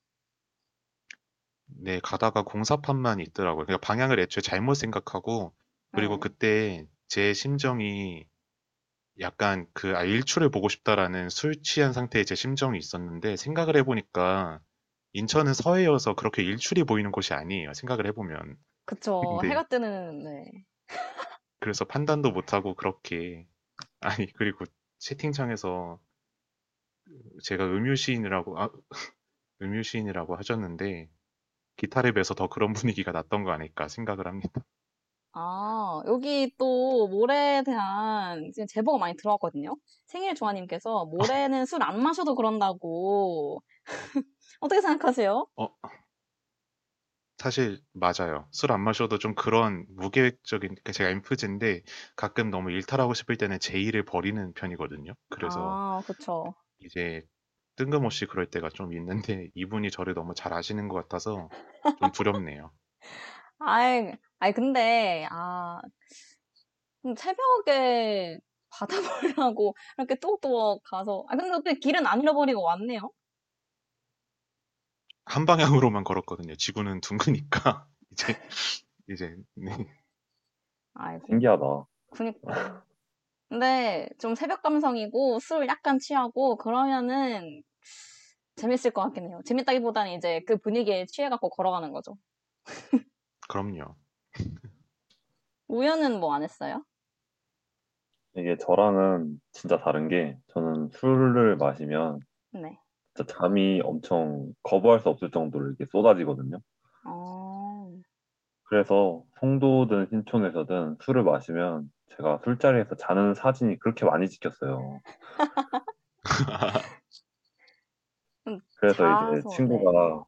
네, 가다가 공사판만 있더라고요. 그러니까 방향을 애초에 잘못 생각하고 그리고 네. 그때 제 심정이 약간 그 아, 일출을 보고 싶다라는 술 취한 상태의 제 심정이 있었는데 생각을 해보니까 인천은 서해여서 그렇게 일출이 보이는 곳이 아니에요. 생각을 해보면. 그쵸. 근데- 해가 뜨는, 네. 그래서 판단도 못하고 그렇게 아니 그리고 채팅창에서 제가 음유시인이라고 아, 음유시인이라고 하셨는데 기타를 배서 더 그런 분위기가 났던 거 아닐까 생각을 합니다. 아, 여기 또 모래에 대한 지금 제보가 많이 들어왔거든요. 생일 조아님께서 모래는 술 안 마셔도 그런다고. 어떻게 생각하세요? 사실 맞아요. 술 안 마셔도 좀 그런 무계획적인 그러니까 제가 엠프제인데 가끔 너무 일탈하고 싶을 때는 제의를 버리는 편이거든요. 그래서 아, 그쵸. 이제 뜬금없이 그럴 때가 좀 있는데 이분이 저를 너무 잘 아시는 것 같아서 좀 두렵네요. 아이, 아이, 근데, 아, 음, 새벽에 바다 보려고 이렇게 뚝뚝 가서, 아, 근데 어떻게 길은 안 잃어버리고 왔네요? 한 방향으로만 걸었거든요. 지구는 둥그니까 이제 이제 네. 아이고, 신기하다. 그니까. 근데 좀 새벽 감성이고 술 약간 취하고 그러면은 재밌을 것 같긴 해요. 재밌다기보다는 이제 그 분위기에 취해갖고 걸어가는 거죠. 그럼요. 우연은 뭐 안 했어요? 이게 저랑은 진짜 다른 게 저는 술을 마시면 네. 진짜 잠이 엄청 거부할 수 없을 정도로 이렇게 쏟아지거든요. 어, 그래서 송도든 신촌에서든 술을 마시면 제가 술자리에서 자는 사진이 그렇게 많이 찍혔어요. 음, 그래서 자서, 이제 친구가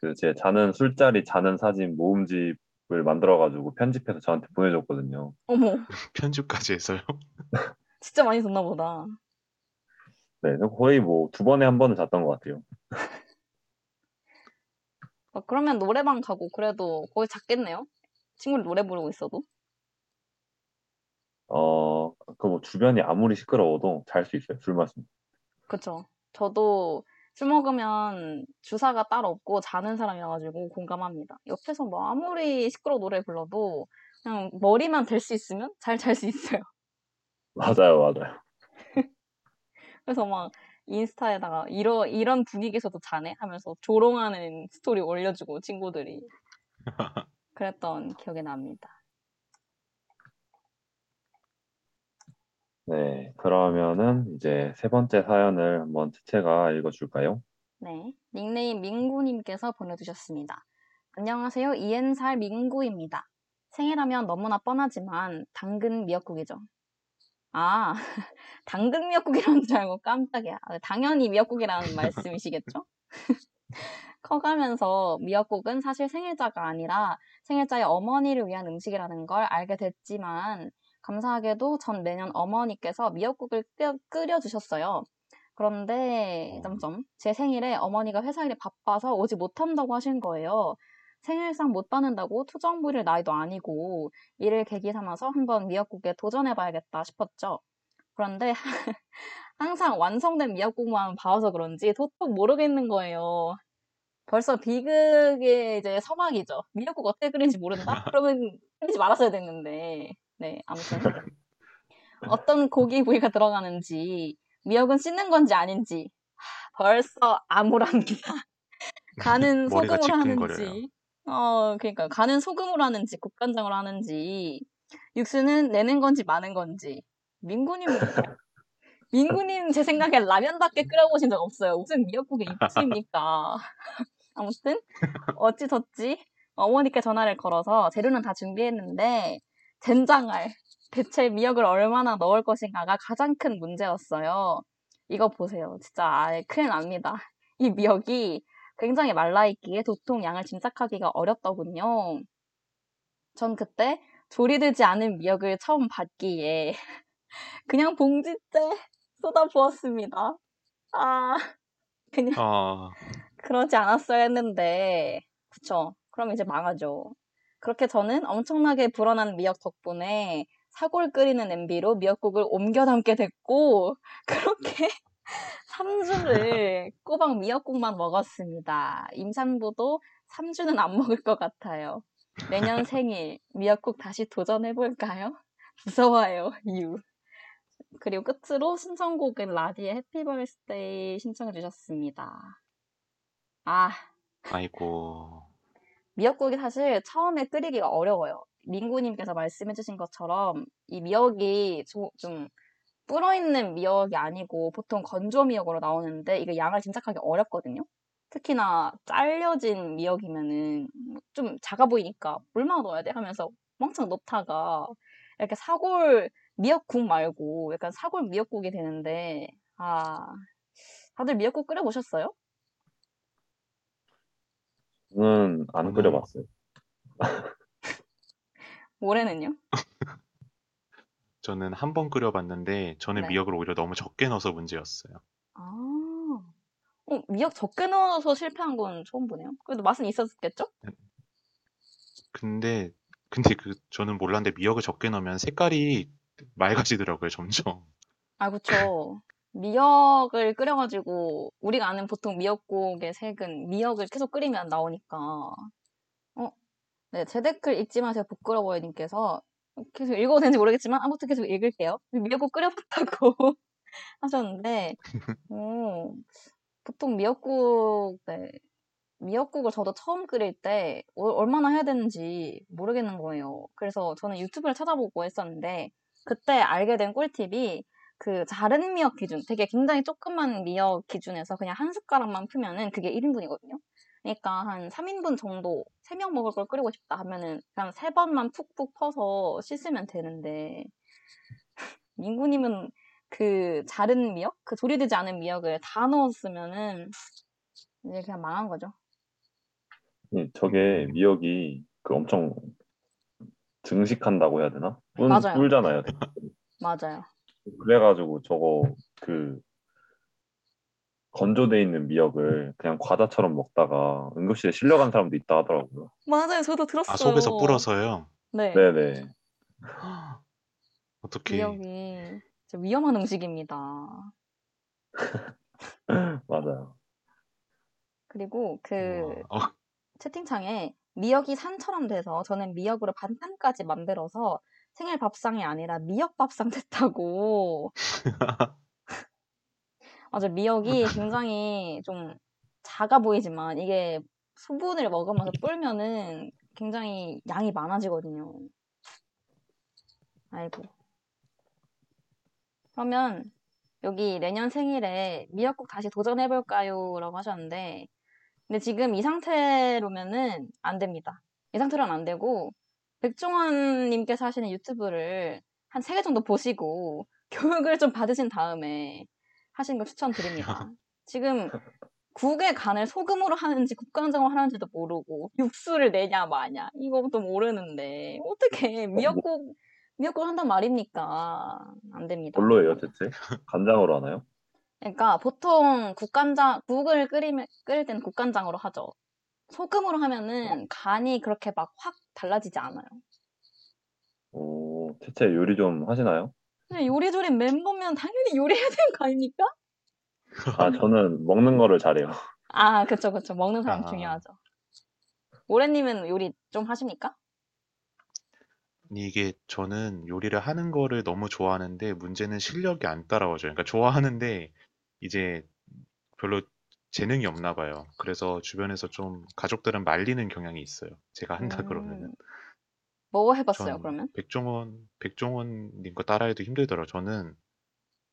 그 제 자는 술자리 자는 사진 모음집 을 만들어가지고 편집해서 저한테 보내줬거든요. 어머, 편집까지 해서요. 진짜 많이 듣나 보다. 네, 거의 뭐 두 번에 한 번은 잤던 것 같아요. 어, 그러면 노래방 가고 그래도 거기 잤겠네요? 친구들 노래 부르고 있어도? 어, 그 뭐 주변이 아무리 시끄러워도 잘 수 있어요. 술 마시면. 그쵸. 저도 술 먹으면 주사가 따로 없고 자는 사람이어가지고 공감합니다. 옆에서 뭐 아무리 시끄러워 노래 불러도 그냥 머리만 댈수 있으면 잘 잘 수 있어요. 맞아요, 맞아요. 그래서 막 인스타에다가 이러, 이런 분위기에서도 자네? 하면서 조롱하는 스토리 올려주고 친구들이 그랬던 기억이 납니다. 네, 그러면은 이제 세 번째 사연을 한번 채채가 읽어줄까요? 네. 닉네임 민구님께서 보내주셨습니다. 안녕하세요. 이엔살 민구입니다. 생일하면 너무나 뻔하지만 당근 미역국이죠. 아, 당근 미역국이라는 줄 알고 깜짝이야. 아, 당연히 미역국이라는 말씀이시겠죠? 커가면서 미역국은 사실 생일자가 아니라 생일자의 어머니를 위한 음식이라는 걸 알게 됐지만 감사하게도 전 매년 어머니께서 미역국을 끓여, 끓여 주셨어요. 그런데 어. 점점 제 생일에 어머니가 회사 일이 바빠서 오지 못한다고 하신 거예요. 생일상 못 받는다고 투정 부릴 나이도 아니고 이를 계기 삼아서 한번 미역국에 도전해봐야겠다 싶었죠. 그런데 항상 완성된 미역국만 봐와서 그런지 도통 모르겠는 거예요. 벌써 비극의 이제 서막이죠. 미역국 어떻게 끓이는지 모른다? 그러면 끓이지 말았어야 됐는데. 네, 아무튼. 어떤 고기 부위가 들어가는지, 미역은 씻는 건지 아닌지, 하, 벌써 암울합니다. 간은 머리가 소금으로. 하는지, 어, 그러니까 간은 소금으로 하는지, 국간장으로 하는지, 육수는 내는 건지 마는 건지. 민구님, 민구님 제 생각에 라면밖에 끓여보신 적 없어요. 무슨 미역국에 입수입니까? 아무튼 어찌저찌 어머니께 전화를 걸어서 재료는 다 준비했는데 젠장할 대체 미역을 얼마나 넣을 것인가가 가장 큰 문제였어요. 이거 보세요. 진짜 아예 큰일 납니다. 이 미역이 굉장히 말라있기에 도통 양을 짐작하기가 어렵더군요. 전 그때 조리되지 않은 미역을 처음 봤기에 그냥 봉지째 쏟아 부었습니다. 아, 그냥 어, 그러지 않았어야 했는데, 그쵸. 그럼 이제 망하죠. 그렇게 저는 엄청나게 불어난 미역 덕분에 사골 끓이는 냄비로 미역국을 옮겨 담게 됐고, 그렇게 3주를 꼬박 미역국만 먹었습니다. 임산부도 3주는 안 먹을 것 같아요. 내년 생일 미역국 다시 도전해볼까요? 무서워요, 유. 그리고 끝으로 신청곡은 라디의 Happy Birthday 신청해 주셨습니다. 아, 아이고. 미역국이 사실 처음에 끓이기가 어려워요. 민구님께서 말씀해주신 것처럼 이 미역이 조- 좀 불어있는 미역이 아니고 보통 건조 미역으로 나오는데 이게 양을 짐작하기 어렵거든요. 특히나 잘려진 미역이면은 좀 작아 보이니까 얼마나 넣어야 돼 하면서 왕창 넣다가 이렇게 사골 미역국 말고 약간 사골 미역국이 되는데 아 다들 미역국 끓여 보셨어요? 저는 안 끓여봤어요. 올해는요? 저는 한 번 끓여봤는데 저는 네. 미역을 오히려 너무 적게 넣어서 문제였어요. 아, 어, 미역 적게 넣어서 실패한 건 처음 보네요. 그래도 맛은 있었겠죠? 근데 근데 그 저는 몰랐는데 미역을 적게 넣으면 색깔이 맑아지더라고요, 점점. 아, 그쵸. 미역을 끓여가지고, 우리가 아는 보통 미역국의 색은 미역을 계속 끓이면 나오니까. 어, 네, 제 댓글 읽지 마세요. 부끄러워요 님께서. 계속 읽어도 되는지 모르겠지만, 아무튼 계속 읽을게요. 미역국 끓여봤다고 하셨는데, 오, 보통 미역국, 네, 미역국을 저도 처음 끓일 때 어- 얼마나 해야 되는지 모르겠는 거예요. 그래서 저는 유튜브를 찾아보고 했었는데 그때 알게 된 꿀팁이 그 자른 미역 기준, 되게 굉장히 조그만 미역 기준에서 그냥 한 숟가락만 풀면은 그게 1인분이거든요. 그러니까 한 3인분 정도, 3명 먹을 걸 끓이고 싶다 하면은 그냥 3번만 푹푹 퍼서 씻으면 되는데 민구님은 그 자른 미역, 그 조리되지 않은 미역을 다 넣었으면은 이제 그냥 망한 거죠. 예, 저게 미역이 그 엄청 증식한다고 해야 되나? 뿔, 맞아요. 뿔잖아요. 맞아요. 그래가지고 저거 그 건조돼 있는 미역을 그냥 과자처럼 먹다가 응급실에 실려간 사람도 있다 하더라고요. 맞아요. 저도 들었어요. 아, 속에서 불어서요. 네. 네네. 어떻게 미역이 진짜 위험한 음식입니다. 맞아요. 그리고 그 어, 채팅창에 미역이 산처럼 돼서 저는 미역으로 반찬까지 만들어서 생일 밥상이 아니라 미역 밥상 됐다고. 맞아, 미역이 굉장히 좀 작아 보이지만 이게 수분을 먹으면서 불면은 굉장히 양이 많아지거든요. 아이고. 그러면 여기 내년 생일에 미역국 다시 도전해볼까요? 라고 하셨는데, 근데 지금 이 상태로면은 안 됩니다. 이 상태로는 안 되고, 백종원님께서 하시는 유튜브를 한 세 개 정도 보시고, 교육을 좀 받으신 다음에 하시는 걸 추천드립니다. 지금 국의 간을 소금으로 하는지 국간장으로 하는지도 모르고, 육수를 내냐 마냐, 이것도 모르는데, 어떻게 미역국, 미역국 한단 말입니까? 안 됩니다. 뭘로 해요 대체? 간장으로 하나요? 그러니까 보통 국간장, 국을 끓이면, 끓일 때는 국간장으로 하죠. 소금으로 하면은 간이 그렇게 막 확 달라지지 않아요. 오, 대체 요리 좀 하시나요? 근데 요리조리 멤버면 당연히 요리해야 되는 거 아닙니까? 아, 저는 먹는 거를 잘해요. 아, 그쵸, 그쵸. 먹는 사람 아. 중요하죠. 모래님은 요리 좀 하십니까? 이게 저는 요리를 하는 거를 너무 좋아하는데 문제는 실력이 안 따라와줘요. 그러니까 좋아하는데 이제 별로 재능이 없나 봐요. 그래서 주변에서 좀 가족들은 말리는 경향이 있어요. 제가 한다 그러면은. 음, 뭐 해봤어요, 전 그러면? 백종원, 백종원님 거 따라해도 힘들더라고요. 저는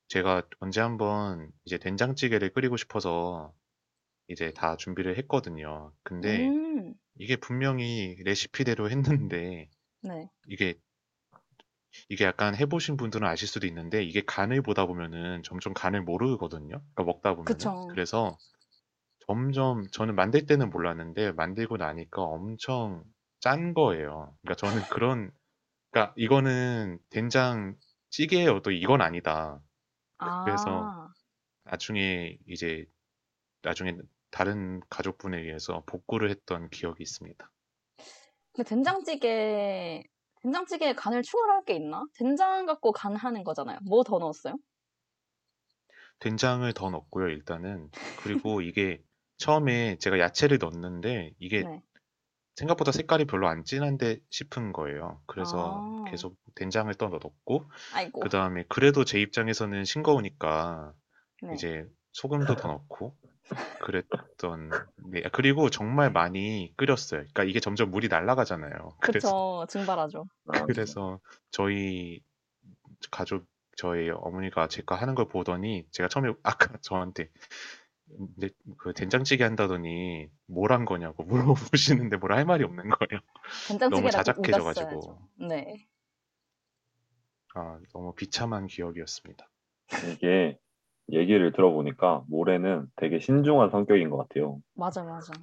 제가 언제 한번 이제 된장찌개를 끓이고 싶어서 이제 다 준비를 했거든요. 근데 음, 이게 분명히 레시피대로 했는데 네. 이게 이게 약간 해보신 분들은 아실 수도 있는데 이게 간을 보다 보면은 점점 간을 모르거든요. 그러니까 먹다 보면은. 그쵸. 그래서 점점 저는 만들 때는 몰랐는데 만들고 나니까 엄청 짠 거예요. 그러니까 저는 그런 그러니까 이거는 된장 찌개여도 이건 아니다. 그래서 아, 나중에 이제 나중에 다른 가족분에 의해서 복구를 했던 기억이 있습니다. 근데 된장찌개, 된장찌개에 간을 추가할 게 있나? 된장 갖고 간 하는 거잖아요. 뭐 더 넣었어요? 된장을 더 넣었고요, 일단은. 그리고 이게 처음에 제가 야채를 넣었는데 이게 네. 생각보다 색깔이 별로 안 진한데 싶은 거예요. 그래서 아. 계속 된장을 또 넣었고, 아이고. 그 다음에 그래도 제 입장에서는 싱거우니까 네. 이제 소금도 더 넣고 그랬던, 네. 그리고 정말 많이 끓였어요. 그러니까 이게 점점 물이 날아가잖아요. 그래서, 그쵸. 증발하죠. 아, 그래서 저희 가족, 저희 어머니가 제가 하는 걸 보더니 제가 처음에 아까 저한테 근데 그 된장찌개 한다더니 뭘 한 거냐고 물어보시는데 뭘 할 말이 없는 거예요. 된장찌개라고 자작해져가지고. 네. 아, 너무 비참한 기억이었습니다. 이게 얘기를 들어보니까 모래는 되게 신중한 성격인 것 같아요. 맞아, 맞아.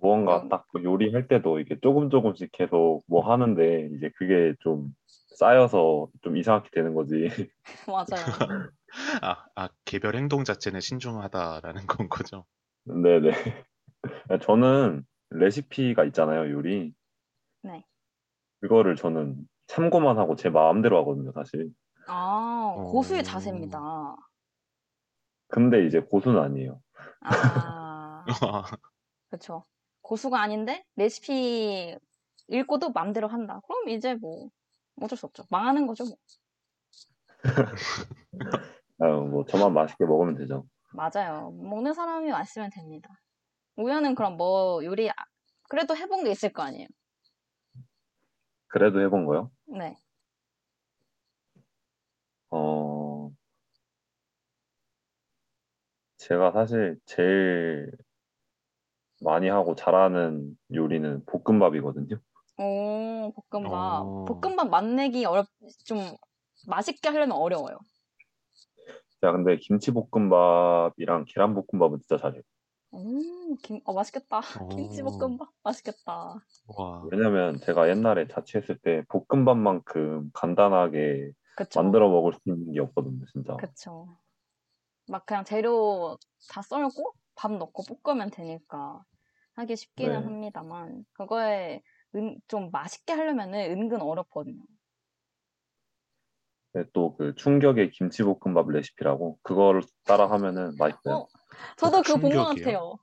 무언가 음. 딱그 요리할 때도 이게 조금 조금씩 계속 뭐 하는데 이제 그게 좀 쌓여서 좀 이상하게 되는 거지. 맞아요. 아, 아, 개별 행동 자체는 신중하다라는 건 거죠. 네네. 저는 레시피가 있잖아요, 요리. 네. 그거를 저는 참고만 하고 제 마음대로 하거든요, 사실. 아, 고수의 어. 자세입니다. 근데 이제 고수는 아니에요. 아, 아, 그쵸. 고수가 아닌데 레시피 읽고도 맘대로 한다. 그럼 이제 뭐 어쩔 수 없죠. 망하는 거죠, 뭐. 아, 뭐 저만 맛있게 먹으면 되죠. 맞아요. 먹는 사람이 왔으면 됩니다. 우연은 그럼 뭐 요리 아- 그래도 해본 게 있을 거 아니에요. 그래도 해본 거요? 네. 어, 제가 사실 제일 많이 하고 잘하는 요리는 볶음밥이거든요. 오, 볶음밥. 오. 볶음밥 맛내기 어렵, 좀 맛있게 하려면 어려워요. 제가 근데 김치볶음밥이랑 계란볶음밥은 진짜 잘해요. 오, 김, 어, 맛있겠다. 오. 김치볶음밥 맛있겠다. 와, 왜냐면 제가 옛날에 자취했을 때 볶음밥만큼 간단하게 그쵸. 만들어 먹을 수 있는 게 없거든요, 진짜. 그쵸. 막 그냥 재료 다 썰고 밥 넣고 볶으면 되니까 하기 쉽기는 네. 합니다만 그거에 은, 좀 맛있게 하려면은 은근 어렵거든요. 또 그 충격의 김치볶음밥 레시피라고 그거를 따라 하면은 맛있어요. 어, 저도 그거 본 것? 같아요.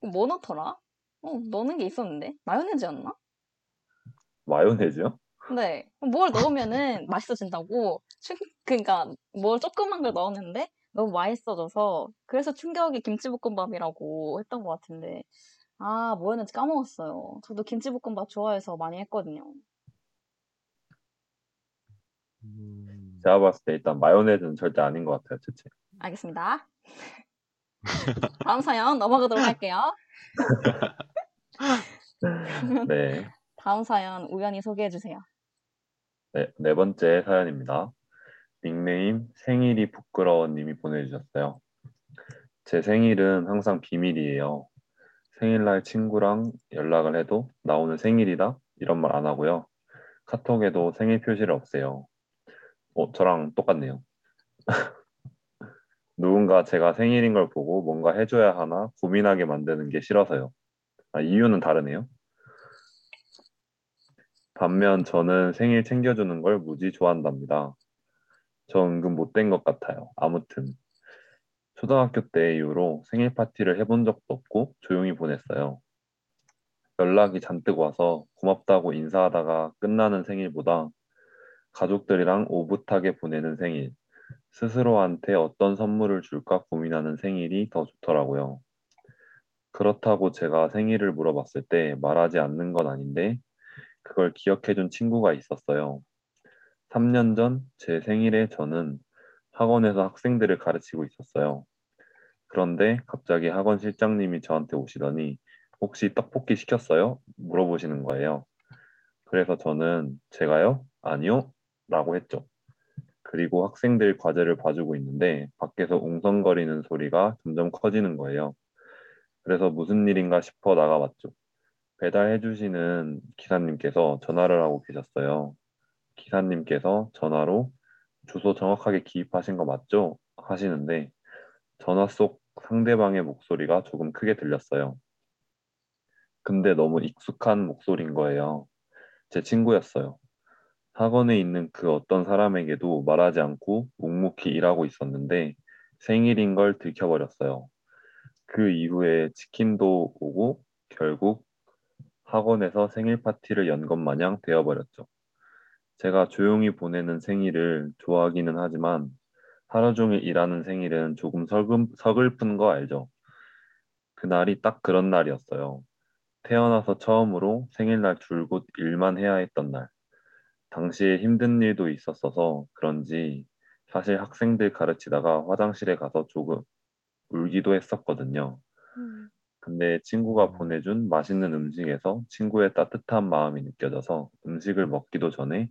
뭐 넣더라? 어, 넣는 게 있었는데 마요네즈였나? 마요네즈요? 네. 뭘 넣으면은 맛있어진다고. 충, 그러니까 뭘 조그만 걸 넣었는데 너무 맛있어져서 그래서 충격의 김치볶음밥이라고 했던 것 같은데 아 뭐였는지 까먹었어요. 저도 김치볶음밥 좋아해서 많이 했거든요. 음, 제가 봤을 때 일단 마요네즈는 절대 아닌 것 같아요, 제 책. 알겠습니다. 다음 사연 넘어가도록 할게요. 네. 다음 사연 우연히 소개해 주세요. 네, 네 번째 사연입니다. 닉네임 생일이 부끄러워 님이 보내주셨어요. 제 생일은 항상 비밀이에요. 생일날 친구랑 연락을 해도 나 오늘 생일이다 이런 말 안 하고요. 카톡에도 생일 표시를 없애요. 어, 저랑 똑같네요. 누군가 제가 생일인 걸 보고 뭔가 해줘야 하나 고민하게 만드는 게 싫어서요. 아, 이유는 다르네요. 반면 저는 생일 챙겨주는 걸 무지 좋아한답니다. 저 은근 못된 것 같아요. 아무튼 초등학교 때 이후로 생일 파티를 해본 적도 없고 조용히 보냈어요. 연락이 잔뜩 와서 고맙다고 인사하다가 끝나는 생일보다 가족들이랑 오붓하게 보내는 생일, 스스로한테 어떤 선물을 줄까 고민하는 생일이 더 좋더라고요. 그렇다고 제가 생일을 물어봤을 때 말하지 않는 건 아닌데 그걸 기억해준 친구가 있었어요. 3년 전 제 생일에 저는 학원에서 학생들을 가르치고 있었어요. 그런데 갑자기 학원 실장님이 저한테 오시더니 혹시 떡볶이 시켰어요? 물어보시는 거예요. 그래서 저는 제가요? 아니요? 라고 했죠. 그리고 학생들 과제를 봐주고 있는데 밖에서 웅성거리는 소리가 점점 커지는 거예요. 그래서 무슨 일인가 싶어 나가봤죠. 배달해 주시는 기사님께서 전화를 하고 계셨어요. 기사님께서 전화로 주소 정확하게 기입하신 거 맞죠? 하시는데 전화 속 상대방의 목소리가 조금 크게 들렸어요. 근데 너무 익숙한 목소리인 거예요. 제 친구였어요. 학원에 있는 그 어떤 사람에게도 말하지 않고 묵묵히 일하고 있었는데 생일인 걸 들켜버렸어요. 그 이후에 치킨도 오고 결국 학원에서 생일 파티를 연 것 마냥 되어버렸죠. 제가 조용히 보내는 생일을 좋아하기는 하지만 하루 종일 일하는 생일은 조금 서글, 서글픈 거 알죠? 그날이 딱 그런 날이었어요. 태어나서 처음으로 생일날 줄곧 일만 해야 했던 날. 당시에 힘든 일도 있었어서 그런지 사실 학생들 가르치다가 화장실에 가서 조금 울기도 했었거든요. 음. 근데 친구가 보내준 맛있는 음식에서 친구의 따뜻한 마음이 느껴져서 음식을 먹기도 전에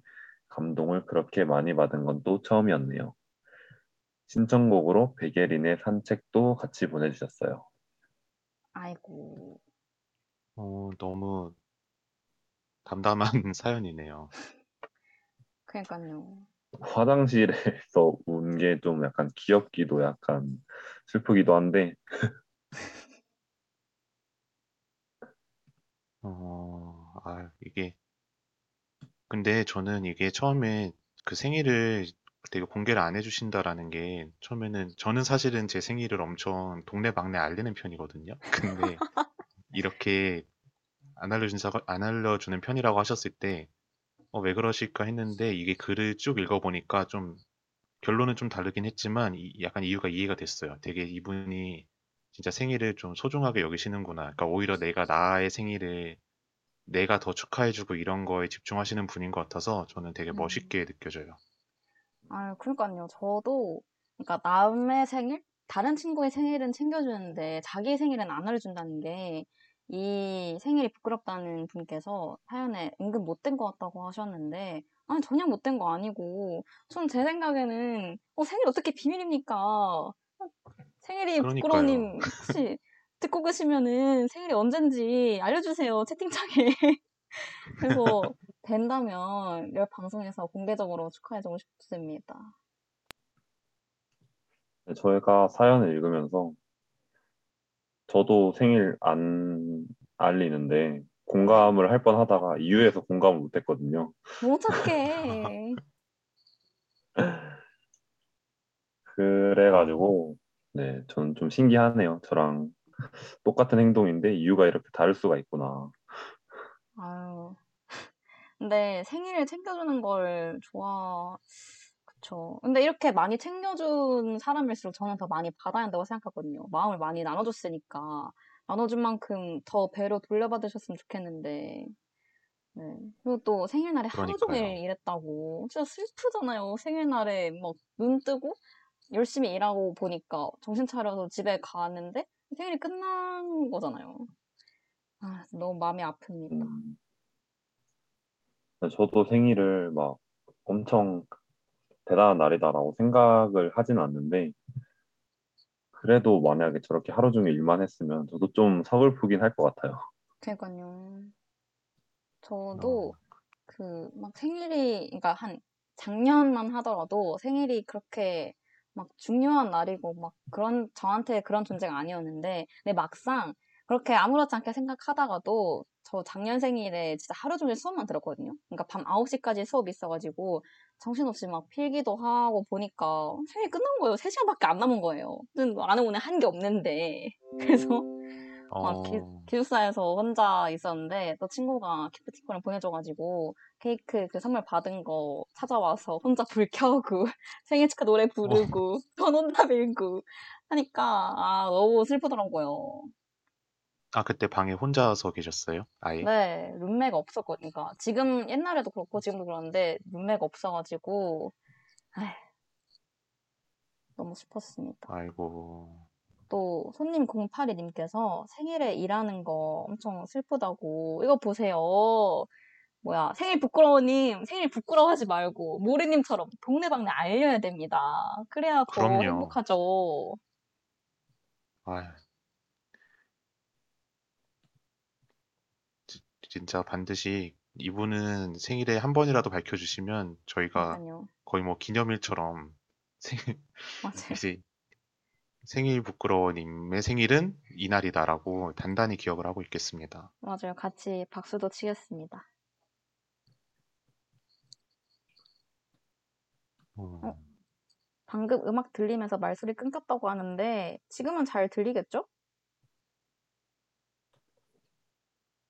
감동을 그렇게 많이 받은 건 또 처음이었네요. 신청곡으로 베게린의 산책도 같이 보내주셨어요. 아이고. 어, 너무 담담한 사연이네요. 그러니까요. 화장실에서 운 게 좀 약간 귀엽기도 약간 슬프기도 한데 어, 아, 이게, 근데 저는 이게 처음에 그 생일을 되게 공개를 안 해주신다라는 게 처음에는 저는 사실은 제 생일을 엄청 동네방네 알리는 편이거든요. 근데 이렇게 안 알려준 사, 안 알려주는 편이라고 하셨을 때, 어, 왜 그러실까 했는데 이게 글을 쭉 읽어보니까 좀 결론은 좀 다르긴 했지만 이- 약간 이유가 이해가 됐어요. 되게 이분이 진짜 생일을 좀 소중하게 여기시는구나. 그러니까 오히려 내가 나의 생일을 내가 더 축하해주고 이런 거에 집중하시는 분인 것 같아서 저는 되게 음. 멋있게 느껴져요. 아유, 그러니까요. 저도, 그러니까 남의 생일? 다른 친구의 생일은 챙겨주는데 자기 생일은 안 알려준다는 게 이 생일이 부끄럽다는 분께서 사연에 은근 못된 것 같다고 하셨는데 아니, 전혀 못된 거 아니고 전 제 생각에는 어, 생일 어떻게 비밀입니까? 어, 생일이. 부끄러우님 혹시 듣고 계시면은 생일이 언젠지 알려주세요. 채팅창에. 그래서 된다면 열 방송에서 공개적으로 축하해주고 싶습니다. 저희가 사연을 읽으면서 저도 생일 안 알리는데 공감을 할 뻔하다가 이유에서 공감을 못했거든요. 너무 착해. 그래가지고 네 저는 좀 신기하네요. 저랑 똑같은 행동인데 이유가 이렇게 다를 수가 있구나. 아유. 근데 생일을 챙겨주는 걸 좋아, 그쵸. 근데 이렇게 많이 챙겨준 사람일수록 저는 더 많이 받아야 한다고 생각하거든요. 마음을 많이 나눠줬으니까. 나눠준 만큼 더 배로 돌려받으셨으면 좋겠는데. 네. 그리고 또 생일날에 하루 종일 그러니까요. 일했다고. 진짜 슬프잖아요. 생일날에 막 눈 뜨고 열심히 일하고 보니까 정신 차려서 집에 가는데 생일이 끝난 거잖아요. 아, 너무 마음이 아픕니다. 음, 저도 생일을 막 엄청 대단한 날이다라고 생각을 하진 않는데 그래도 만약에 저렇게 하루 종일 일만 했으면 저도 좀 서글프긴 할 것 같아요. 그러니까요. 어, 저도 그막 생일이 그러니까 한 작년만 하더라도 생일이 그렇게 막 중요한 날이고 막 그런 저한테 그런 존재가 아니었는데 근데 막상 그렇게 아무렇지 않게 생각하다가도 저 작년 생일에 진짜 하루 종일 수업만 들었거든요. 그러니까 밤 9시까지 수업이 있어가지고 정신없이 막 필기도 하고 보니까 생일 끝난 거예요. 3시간밖에 안 남은 거예요. 나는 오늘 한 게 없는데. 그래서 막 기, 어, 기숙사에서 혼자 있었는데 또 친구가 기프티콘을 보내줘가지고 케이크 그 선물 받은 거 찾아와서 혼자 불 켜고 생일 축하 노래 부르고 전원다 빌고 하니까 아 너무 슬프더라고요. 아, 그때 방에 혼자서 계셨어요? 아예? 네, 룸메가 없었거든요. 그러니까 지금 옛날에도 그렇고 지금도 그러는데 룸메가 없어가지고 에휴, 너무 슬펐습니다. 아이고. 또 손님 082님께서 생일에 일하는 거 엄청 슬프다고 이거 보세요. 뭐야 생일 부끄러워님 생일 부끄러워하지 말고 모래님처럼 동네방네 알려야 됩니다. 그래야 더 그럼요. 행복하죠. 아휴. 지- 진짜 반드시 이분은 생일에 한 번이라도 밝혀주시면 저희가 그러니까요. 거의 뭐 기념일처럼 생일, 맞아요. 이제 생일 부끄러워님의 생일은 이날이다라고 단단히 기억을 하고 있겠습니다. 맞아요. 같이 박수도 치겠습니다. 음, 어? 방금 음악 들리면서 말소리 끊겼다고 하는데 지금은 잘 들리겠죠?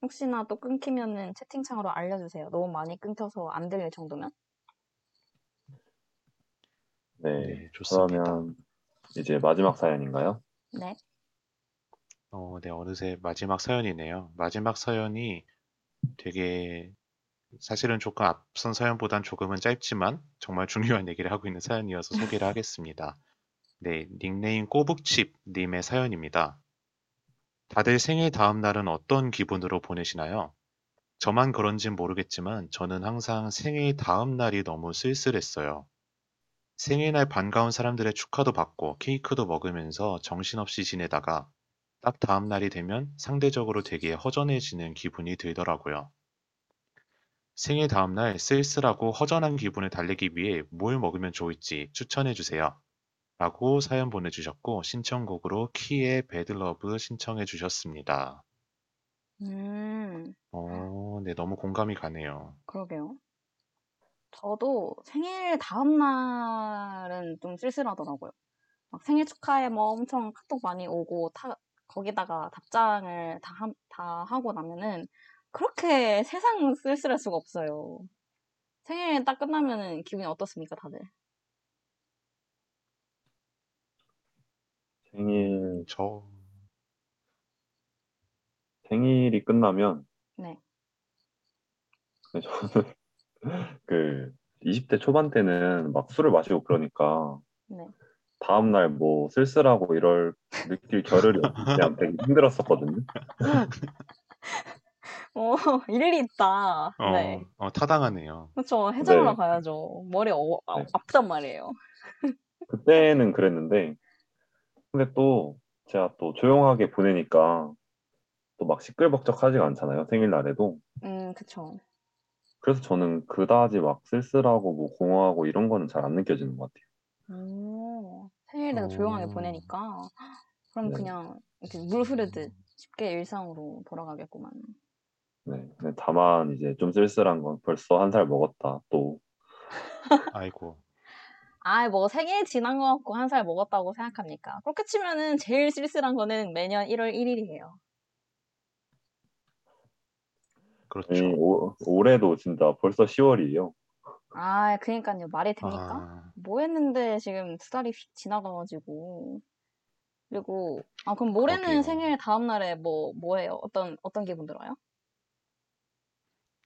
혹시나 또 끊기면은 채팅창으로 알려주세요. 너무 많이 끊겨서 안 들릴 정도면. 네, 네, 좋습니다. 그러면 이제 마지막 사연인가요? 네. 어, 네, 어느새 마지막 사연이네요. 마지막 사연이 되게 사실은 조금 앞선 사연보단 조금은 짧지만 정말 중요한 얘기를 하고 있는 사연이어서 소개를 하겠습니다. 네, 닉네임 꼬북칩 님의 사연입니다. 다들 생일 다음 날은 어떤 기분으로 보내시나요? 저만 그런진 모르겠지만 저는 항상 생일 다음 날이 너무 쓸쓸했어요. 생일날 반가운 사람들의 축하도 받고 케이크도 먹으면서 정신없이 지내다가 딱 다음 날이 되면 상대적으로 되게 허전해지는 기분이 들더라고요. 생일 다음 날 쓸쓸하고 허전한 기분을 달래기 위해 뭘 먹으면 좋을지 추천해 주세요. 라고 사연 보내주셨고 신청곡으로 키의 배드러브 신청해 주셨습니다. 음, 어, 네, 너무 공감이 가네요. 그러게요. 저도 생일 다음 날은 좀 쓸쓸하더라고요. 막 생일 축하해 뭐 엄청 카톡 많이 오고 타, 거기다가 답장을 다, 함- 다 하고 나면은 그렇게 세상 쓸쓸할 수가 없어요. 생일 딱 끝나면은 기분이 어떻습니까, 다들? 생일, 저, 생일이 끝나면 네. 저는 그 20대 초반 때는 막 술을 마시고 그러니까 네. 다음 날 뭐 쓸쓸하고 이럴 느낄 겨를이 없이 그냥 되게 힘들었었거든요. 어, 일리 있다. 어, 네. 어, 타당하네요. 그렇죠. 해장하러 네. 가야죠. 머리 어, 아, 네. 아프단 말이에요. 그때는 그랬는데 근데 또 제가 또 조용하게 보내니까 또 막 시끌벅적하지가 않잖아요. 생일날에도. 음, 그쵸. 그래서 저는 그다지 막 쓸쓸하고 뭐 공허하고 이런 거는 잘 안 느껴지는 것 같아요. 오, 생일에도 조용하게 오. 보내니까 그럼 네. 그냥 이렇게 물 흐르듯 쉽게 일상으로 돌아가겠구만. 네. 다만 이제 좀 쓸쓸한 건 벌써 한 살 먹었다. 또 아이고. 아, 뭐 생일 지난 거 같고 한 살 먹었다고 생각합니까? 그렇게 치면은 제일 쓸쓸한 거는 매년 1월 1일이에요. 그렇죠. 아니, 오, 올해도 진짜 벌써 10월이에요. 아, 그니까요. 말이 됩니까? 아, 뭐 했는데 지금 두 달이 휙 지나가가지고. 그리고, 아, 그럼 모레는 그러게요. 생일 다음 날에 뭐, 뭐 해요? 어떤, 어떤 기분 들어요?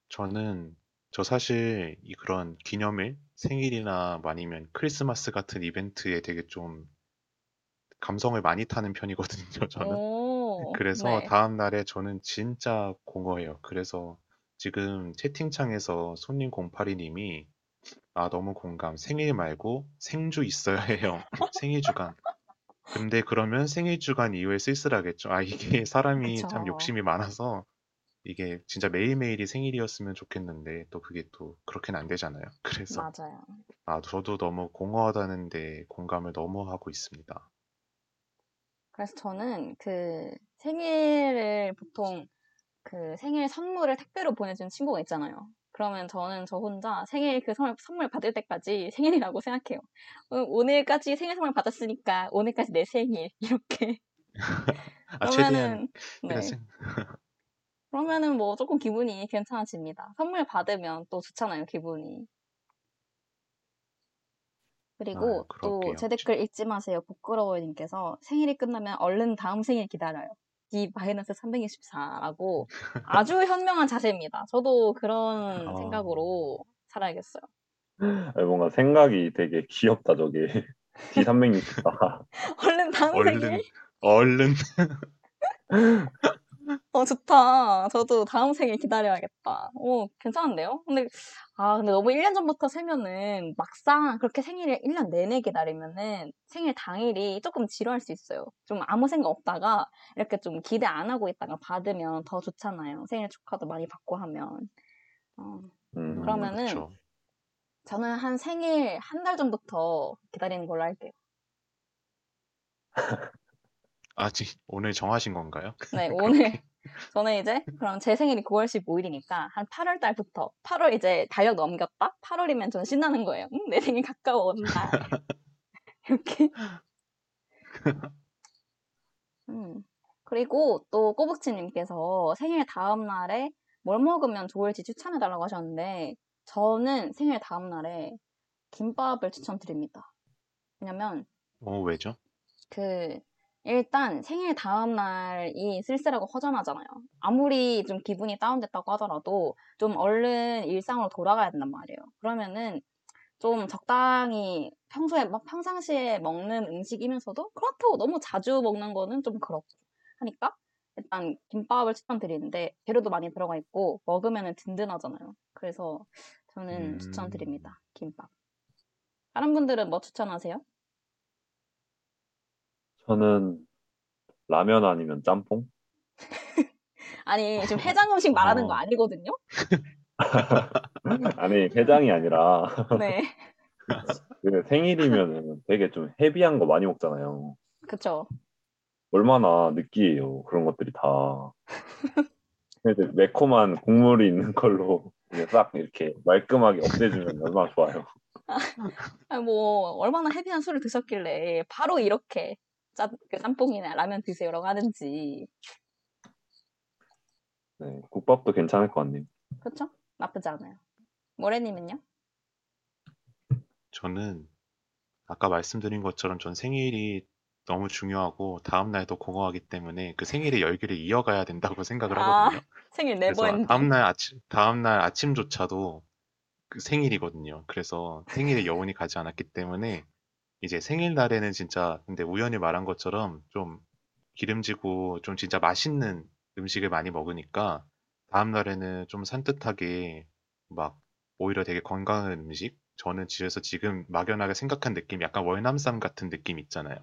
저는 저 사실 이 그런 기념일, 생일이나 뭐 아니면 크리스마스 같은 이벤트에 되게 좀 감성을 많이 타는 편이거든요, 저는. 오, 그래서 네. 다음 날에 저는 진짜 공허해요. 그래서 지금 채팅창에서 손님 082님이 아, 너무 공감. 생일 말고 생주 있어야 해요. 생일 주간. 근데 그러면 생일 주간 이후에 쓸쓸하겠죠. 아, 이게 사람이 참 그쵸. 욕심이 많아서 이게 진짜 매일매일이 생일이었으면 좋겠는데 또 그게 또 그렇게는 안 되잖아요. 그래서 맞아요. 아, 저도 너무 공허하다는데 공감을 너무 하고 있습니다. 그래서 저는 그 생일을 보통 그 생일 선물을 택배로 보내준 친구가 있잖아요. 그러면 저는 저 혼자 생일 그 선물, 선물 받을 때까지 생일이라고 생각해요. 어, 오늘까지 생일 선물 받았으니까 오늘까지 내 생일 이렇게. 아, 그러면은 네. 최대한 생- 그러면은 뭐 조금 기분이 괜찮아집니다. 선물 받으면 또 좋잖아요, 기분이. 그리고 아, 또. 제 댓글 읽지 마세요. 부끄러워님께서 생일이 끝나면 얼른 다음 생일 기다려요. D 마이너스 364라고 아주 현명한 자세입니다. 저도 그런 아. 생각으로 살아야겠어요. 아니, 뭔가 생각이 되게 귀엽다 저게. D364. 얼른 다음 얼른, 생일? 얼른. 어, 좋다. 저도 다음 생일 기다려야겠다. 오, 괜찮은데요? 근데, 아, 근데 너무 1년 전부터 세면은 막상 그렇게 생일을 1년 내내 기다리면은 생일 당일이 조금 지루할 수 있어요. 좀 아무 생각 없다가 이렇게 좀 기대 안 하고 있다가 받으면 더 좋잖아요. 생일 축하도 많이 받고 하면. 어, 음, 그러면은 그쵸. 저는 한 생일 한 달 전부터 기다리는 걸로 할게요. 아직 오늘 정하신 건가요? 네, 오늘 저는 이제 그럼 제 생일이 9월 15일이니까 한 8월 달부터 8월 이제 달력 넘겼다? 8월이면 전 신나는 거예요. 음, 내 생일 가까워온다. 이렇게. 음. 그리고 또 꼬북치님께서 생일 다음 날에 뭘 먹으면 좋을지 추천해달라고 하셨는데 저는 생일 다음 날에 김밥을 추천드립니다. 왜냐면 어, 왜죠? 그 일단 생일 다음 날이 쓸쓸하고 허전하잖아요. 아무리 좀 기분이 다운됐다고 하더라도 좀 얼른 일상으로 돌아가야 된단 말이에요. 그러면은 좀 적당히 평소에 막 평상시에 먹는 음식이면서도 그렇다고 너무 자주 먹는 거는 좀 그렇고 하니까 일단 김밥을 추천드리는데 재료도 많이 들어가 있고 먹으면은 든든하잖아요. 그래서 저는 음. 추천드립니다. 김밥. 다른 분들은 뭐 추천하세요? 저는 라면 아니면 짬뽕? 아니, 지금 해장 음식 말하는 거 어. 아니거든요? 아니 해장이 아니라 네. 그 생일이면은 되게 좀 헤비한 거 많이 먹잖아요. 그쵸. 얼마나 느끼해요 그런 것들이 다. 그래서 매콤한 국물이 있는 걸로 싹 이렇게 말끔하게 없애주면 얼마나 좋아요. 아니, 뭐, 얼마나 헤비한 술을 드셨길래 바로 이렇게 짜, 그 짬뽕이나 라면 드세요라고 하는지. 네, 국밥도 괜찮을 것 같네요. 그쵸? 나쁘지 않아요. 모래님은요? 저는 아까 말씀드린 것처럼 전 생일이 너무 중요하고 다음 날도 공허하기 때문에 그 생일의 열기를 이어가야 된다고 생각을 아, 하거든요. 생일 그래서 never ending. 다음 날 아침 다음 날 아침조차도 그 생일이거든요. 그래서 생일의 여운이 가지 않았기 때문에 이제 생일날에는 진짜 근데 우연히 말한 것처럼 좀 기름지고 좀 진짜 맛있는 음식을 많이 먹으니까 다음 날에는 좀 산뜻하게 막 오히려 되게 건강한 음식 저는 집에서 지금 막연하게 생각한 느낌 약간 월남쌈 같은 느낌 있잖아요.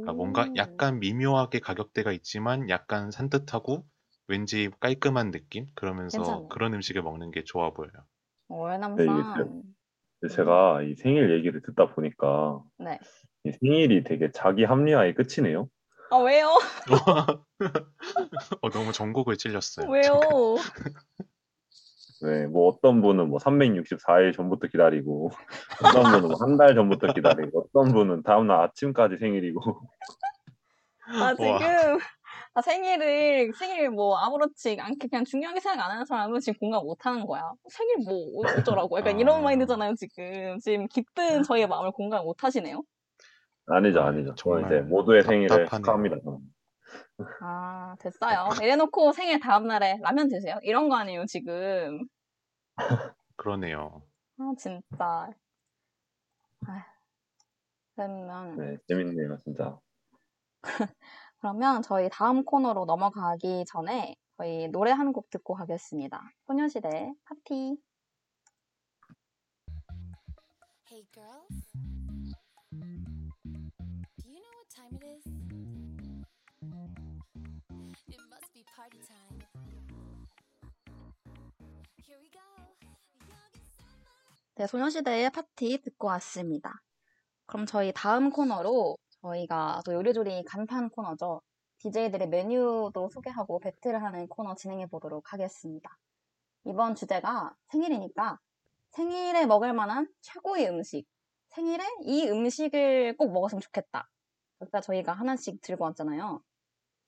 그러니까 뭔가 오. 약간 미묘하게 가격대가 있지만 약간 산뜻하고 왠지 깔끔한 느낌? 그러면서 괜찮아요. 그런 음식을 먹는 게 좋아 보여요. 네, 월남쌈. 근데 제가 이 생일 얘기를 듣다 보니까 네. 이 생일이 되게 자기 합리화의 끝이네요. 아, 왜요? 어, 너무 전곡을 찔렸어요. 왜요? 네, 뭐 어떤 분은 뭐 364일 전부터 기다리고, 어떤 분은 뭐 한 달 전부터 기다리고, 어떤 분은 다음날 아침까지 생일이고. 아, 지금, 아, 생일을, 생일 뭐, 아무렇지 않게 그냥 중요하게 생각 안 하는 사람은 지금 공감 못 하는 거야. 생일 뭐, 어- 어쩌라고. 약간 이런 아. 마인드잖아요, 지금. 지금 깊은 저의 마음을 공감 못 하시네요. 아니죠, 아, 아니죠. 저는 정말 이제 모두의 생일을 답답하네요. 축하합니다. 아, 됐어요. 이래놓고 생일 다음 날에 라면 드세요? 이런 거 아니에요, 지금. 그러네요. 아, 진짜. 아, 그러면, 네, 재밌네요, 진짜. 그러면 저희 다음 코너로 넘어가기 전에 저희 노래 한 곡 듣고 가겠습니다. 소녀시대 파티. Hey girls, do you know what time it is? It must be party time. Here we go. 네, 소녀시대의 파티 듣고 왔습니다. 그럼 저희 다음 코너로 저희가 또 요리조리 간판 코너죠. DJ들의 메뉴도 소개하고 배틀을 하는 코너 진행해 보도록 하겠습니다. 이번 주제가 생일이니까 생일에 먹을 만한 최고의 음식, 생일에 이 음식을 꼭 먹었으면 좋겠다. 일단 저희가 하나씩 들고 왔잖아요.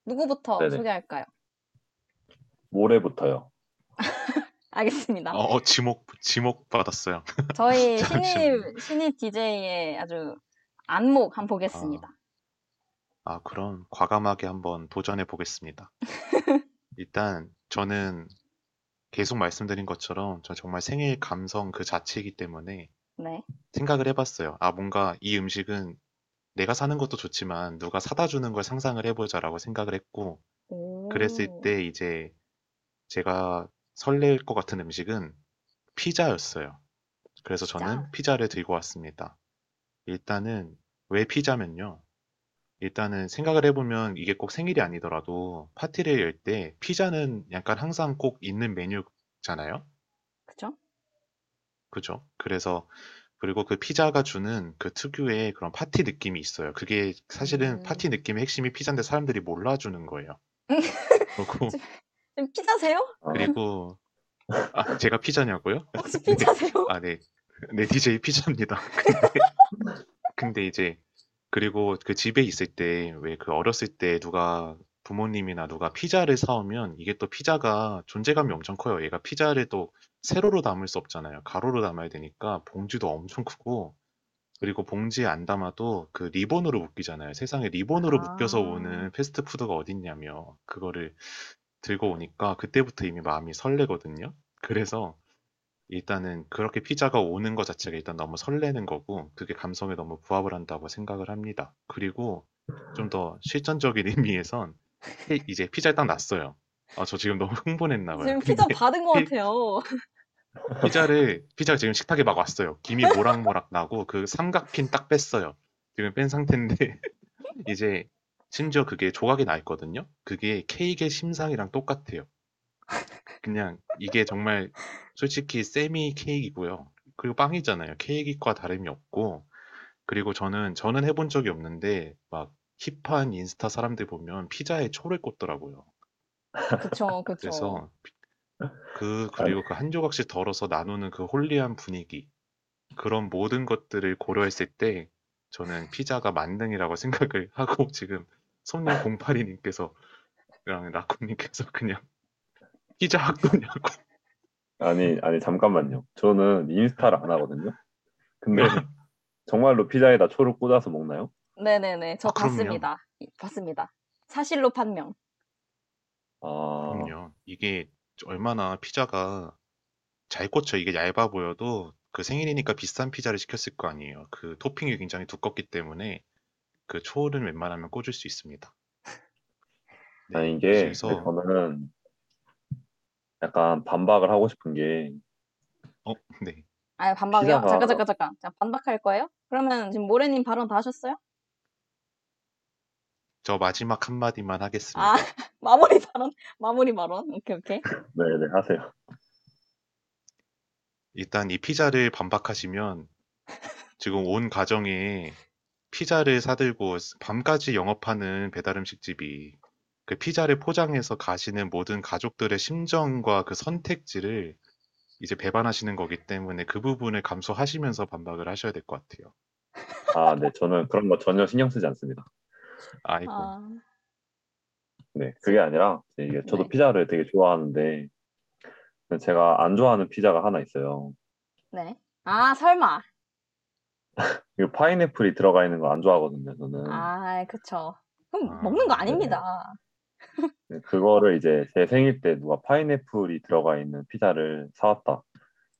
누구부터 네네. 소개할까요? 모레부터요. 알겠습니다. 어, 어, 지목 지목 받았어요. 저희. 신입 신입 DJ의 아주 안목 한번 보겠습니다. 아, 그럼 과감하게 한번 도전해 보겠습니다. 일단 저는 계속 말씀드린 것처럼 저 정말 생일 감성 그 자체이기 때문에 네. 생각을 해봤어요. 아, 뭔가 이 음식은 내가 사는 것도 좋지만 누가 사다 주는 걸 상상을 해보자라고 생각을 했고 그랬을 오. 때 이제 제가 설렐 것 같은 음식은 피자였어요. 그래서 저는 피자. 피자를 들고 왔습니다. 일단은 왜 피자면요. 일단은 생각을 해보면 이게 꼭 생일이 아니더라도 파티를 열 때 피자는 약간 항상 꼭 있는 메뉴잖아요. 그쵸? 그죠? 그래서 그리고 그 피자가 주는 그 특유의 그런 파티 느낌이 있어요. 그게 사실은 음. 파티 느낌의 핵심이 피자인데 사람들이 몰라주는 거예요. 그리고 지금 피자세요? 아, 그리고 아, 제가 피자냐고요? 혹시 피자세요? 아, 네. 네, DJ 피자입니다. 근데, 근데 이제 그리고 그 집에 있을 때 왜 그 어렸을 때 누가 부모님이나 누가 피자를 사오면 이게 또 피자가 존재감이 엄청 커요. 얘가 피자를 또 세로로 담을 수 없잖아요. 가로로 담아야 되니까 봉지도 엄청 크고 그리고 봉지에 안 담아도 그 리본으로 묶이잖아요. 세상에 리본으로 아. 묶여서 오는 패스트푸드가 어딨냐며 그거를 들고 오니까 그때부터 이미 마음이 설레거든요. 그래서 일단은 그렇게 피자가 오는 것 자체가 일단 너무 설레는 거고 그게 감성에 너무 부합을 한다고 생각을 합니다. 그리고 좀 더 실전적인 의미에선 피- 이제 피자를 딱 났어요. 아, 저 지금 너무 흥분했나 봐요. 지금 피자 근데 받은 것 피- 같아요. 피자를 피자가 지금 식탁에 막 왔어요. 김이 모락모락 나고 그 삼각핀 딱 뺐어요. 지금 뺀 상태인데 이제 심지어 그게 조각이 나 있거든요. 그게 케이크의 심상이랑 똑같아요. 그냥 이게 정말 솔직히 세미 케이크이고요. 그리고 빵이잖아요. 케이크과 다름이 없고 그리고 저는 저는 해본 적이 없는데 막 힙한 인스타 사람들 보면 피자에 초를 꽂더라고요. 그쵸, 그쵸. 그래서 그 그리고 그 한 조각씩 덜어서 나누는 그 홀리한 분위기 그런 모든 것들을 고려했을 때 저는 피자가 만능이라고 생각을 하고 지금 손님 08이님께서 랑 라쿤님께서 그냥 피자 학도냐고 아니, 아니, 잠깐만요. 저는 인스타를 안 하거든요. 근데 네. 정말로 피자에다 초를 꽂아서 먹나요? 네네네. 저 아. 봤습니다. 이- 봤습니다. 사실로 판명. 아, 그럼요. 이게 얼마나 피자가 잘 꽂혀 이게 얇아 보여도 그 생일이니까 비싼 피자를 시켰을 거 아니에요. 그 토핑이 굉장히 두껍기 때문에 그 초를 웬만하면 꽂을 수 있습니다. 네, 아니, 이게 그래서 저는 약간 반박을 하고 싶은 게 어, 네. 아, 반박이요? 피자가- 잠깐, 잠깐, 잠깐. 자, 반박할 거예요? 그러면 지금 모래님 발언 다 하셨어요? 저 마지막 한마디만 하겠습니다. 아, 마무리 발언, 마무리 발언. 오케이, 오케이. 네네 하세요. 일단 이 피자를 반박하시면 지금 온 가정에 피자를 사들고 밤까지 영업하는 배달음식 집이 그 피자를 포장해서 가시는 모든 가족들의 심정과 그 선택지를 이제 배반하시는 거기 때문에 그 부분을 감수하시면서 반박을 하셔야 될 것 같아요. 아, 네, 저는 그런 거 전혀 신경 쓰지 않습니다. 아이고, 아, 네, 그게 아니라 이게 저도 네. 피자를 되게 좋아하는데 제가 안 좋아하는 피자가 하나 있어요. 네. 아, 설마. 그 파인애플이 들어가 있는 거 안 좋아하거든요, 저는. 아, 그쵸. 그럼 아, 먹는 거 네. 아닙니다. 네, 그거를 이제 제 생일 때 누가 파인애플이 들어가 있는 피자를 사왔다.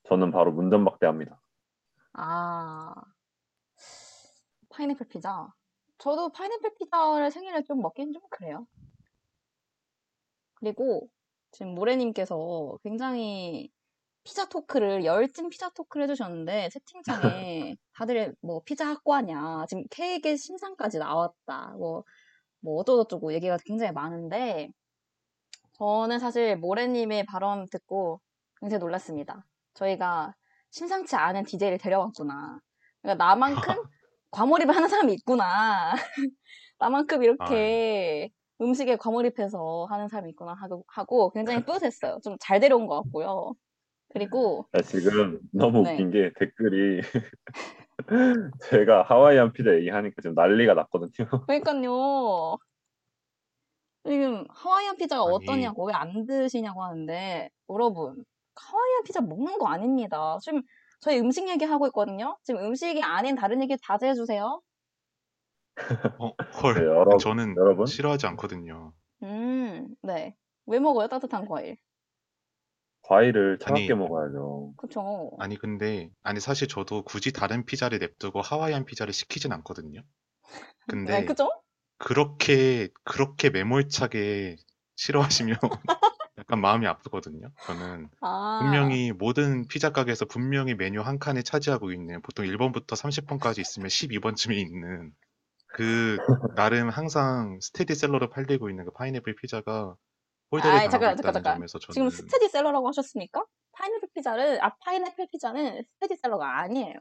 저는 바로 문전박대합니다. 아, 파인애플 피자. 저도 파인애플 피자를 생일에 좀 먹긴 좀 그래요. 그리고 지금 모래님께서 굉장히 피자 토크를, 열띤 피자 토크를 해주셨는데, 채팅창에 다들 뭐 피자 학과냐, 지금 케이크의 신상까지 나왔다, 뭐, 뭐 어쩌고저쩌고 얘기가 굉장히 많은데, 저는 사실 모래님의 발언 듣고 굉장히 놀랐습니다. 저희가 심상치 않은 DJ를 데려왔구나. 그러니까 나만큼 과몰입을 하는 사람이 있구나. 나만큼 이렇게 음식에 과몰입해서 하는 사람이 있구나 하고, 하고 굉장히 뿌듯했어요. 좀 잘 데려온 것 같고요. 그리고 아, 지금 너무 네. 웃긴 게 댓글이 제가 하와이안 피자 얘기하니까 지금 난리가 났거든요. 그러니까요. 지금 하와이안 피자가 아니. 어떠냐고 왜 안 드시냐고 하는데 여러분 하와이안 피자 먹는 거 아닙니다. 지금 저희 음식 얘기하고 있거든요. 지금 음식이 아닌 다른 얘기 자제해 주세요. 어, 네, 헐. 여러분, 저는 여러분 싫어하지 않거든요. 음, 네. 왜 먹어요? 따뜻한 과일. 과일을 차갑게 아니. 먹어야죠. 그쵸. 아니 근데 아니 사실 저도 굳이 다른 피자를 냅두고 하와이안 피자를 시키진 않거든요. 근데 네, 그죠? 그렇게 그렇게 매몰차게 싫어하시면 약간 마음이 아프거든요. 저는 아, 분명히 모든 피자 가게에서 분명히 메뉴 한 칸에 차지하고 있는 보통 1번부터 30번까지 있으면 12번쯤에 있는 그 나름 항상 스테디셀러로 팔리고 있는 그 파인애플 피자가 홀대를 당하고 잠깐, 잠깐, 잠깐. 지금 스테디셀러라고 하셨습니까? 파인애플 피자를, 아, 파인애플 피자는 스테디셀러가 아니에요.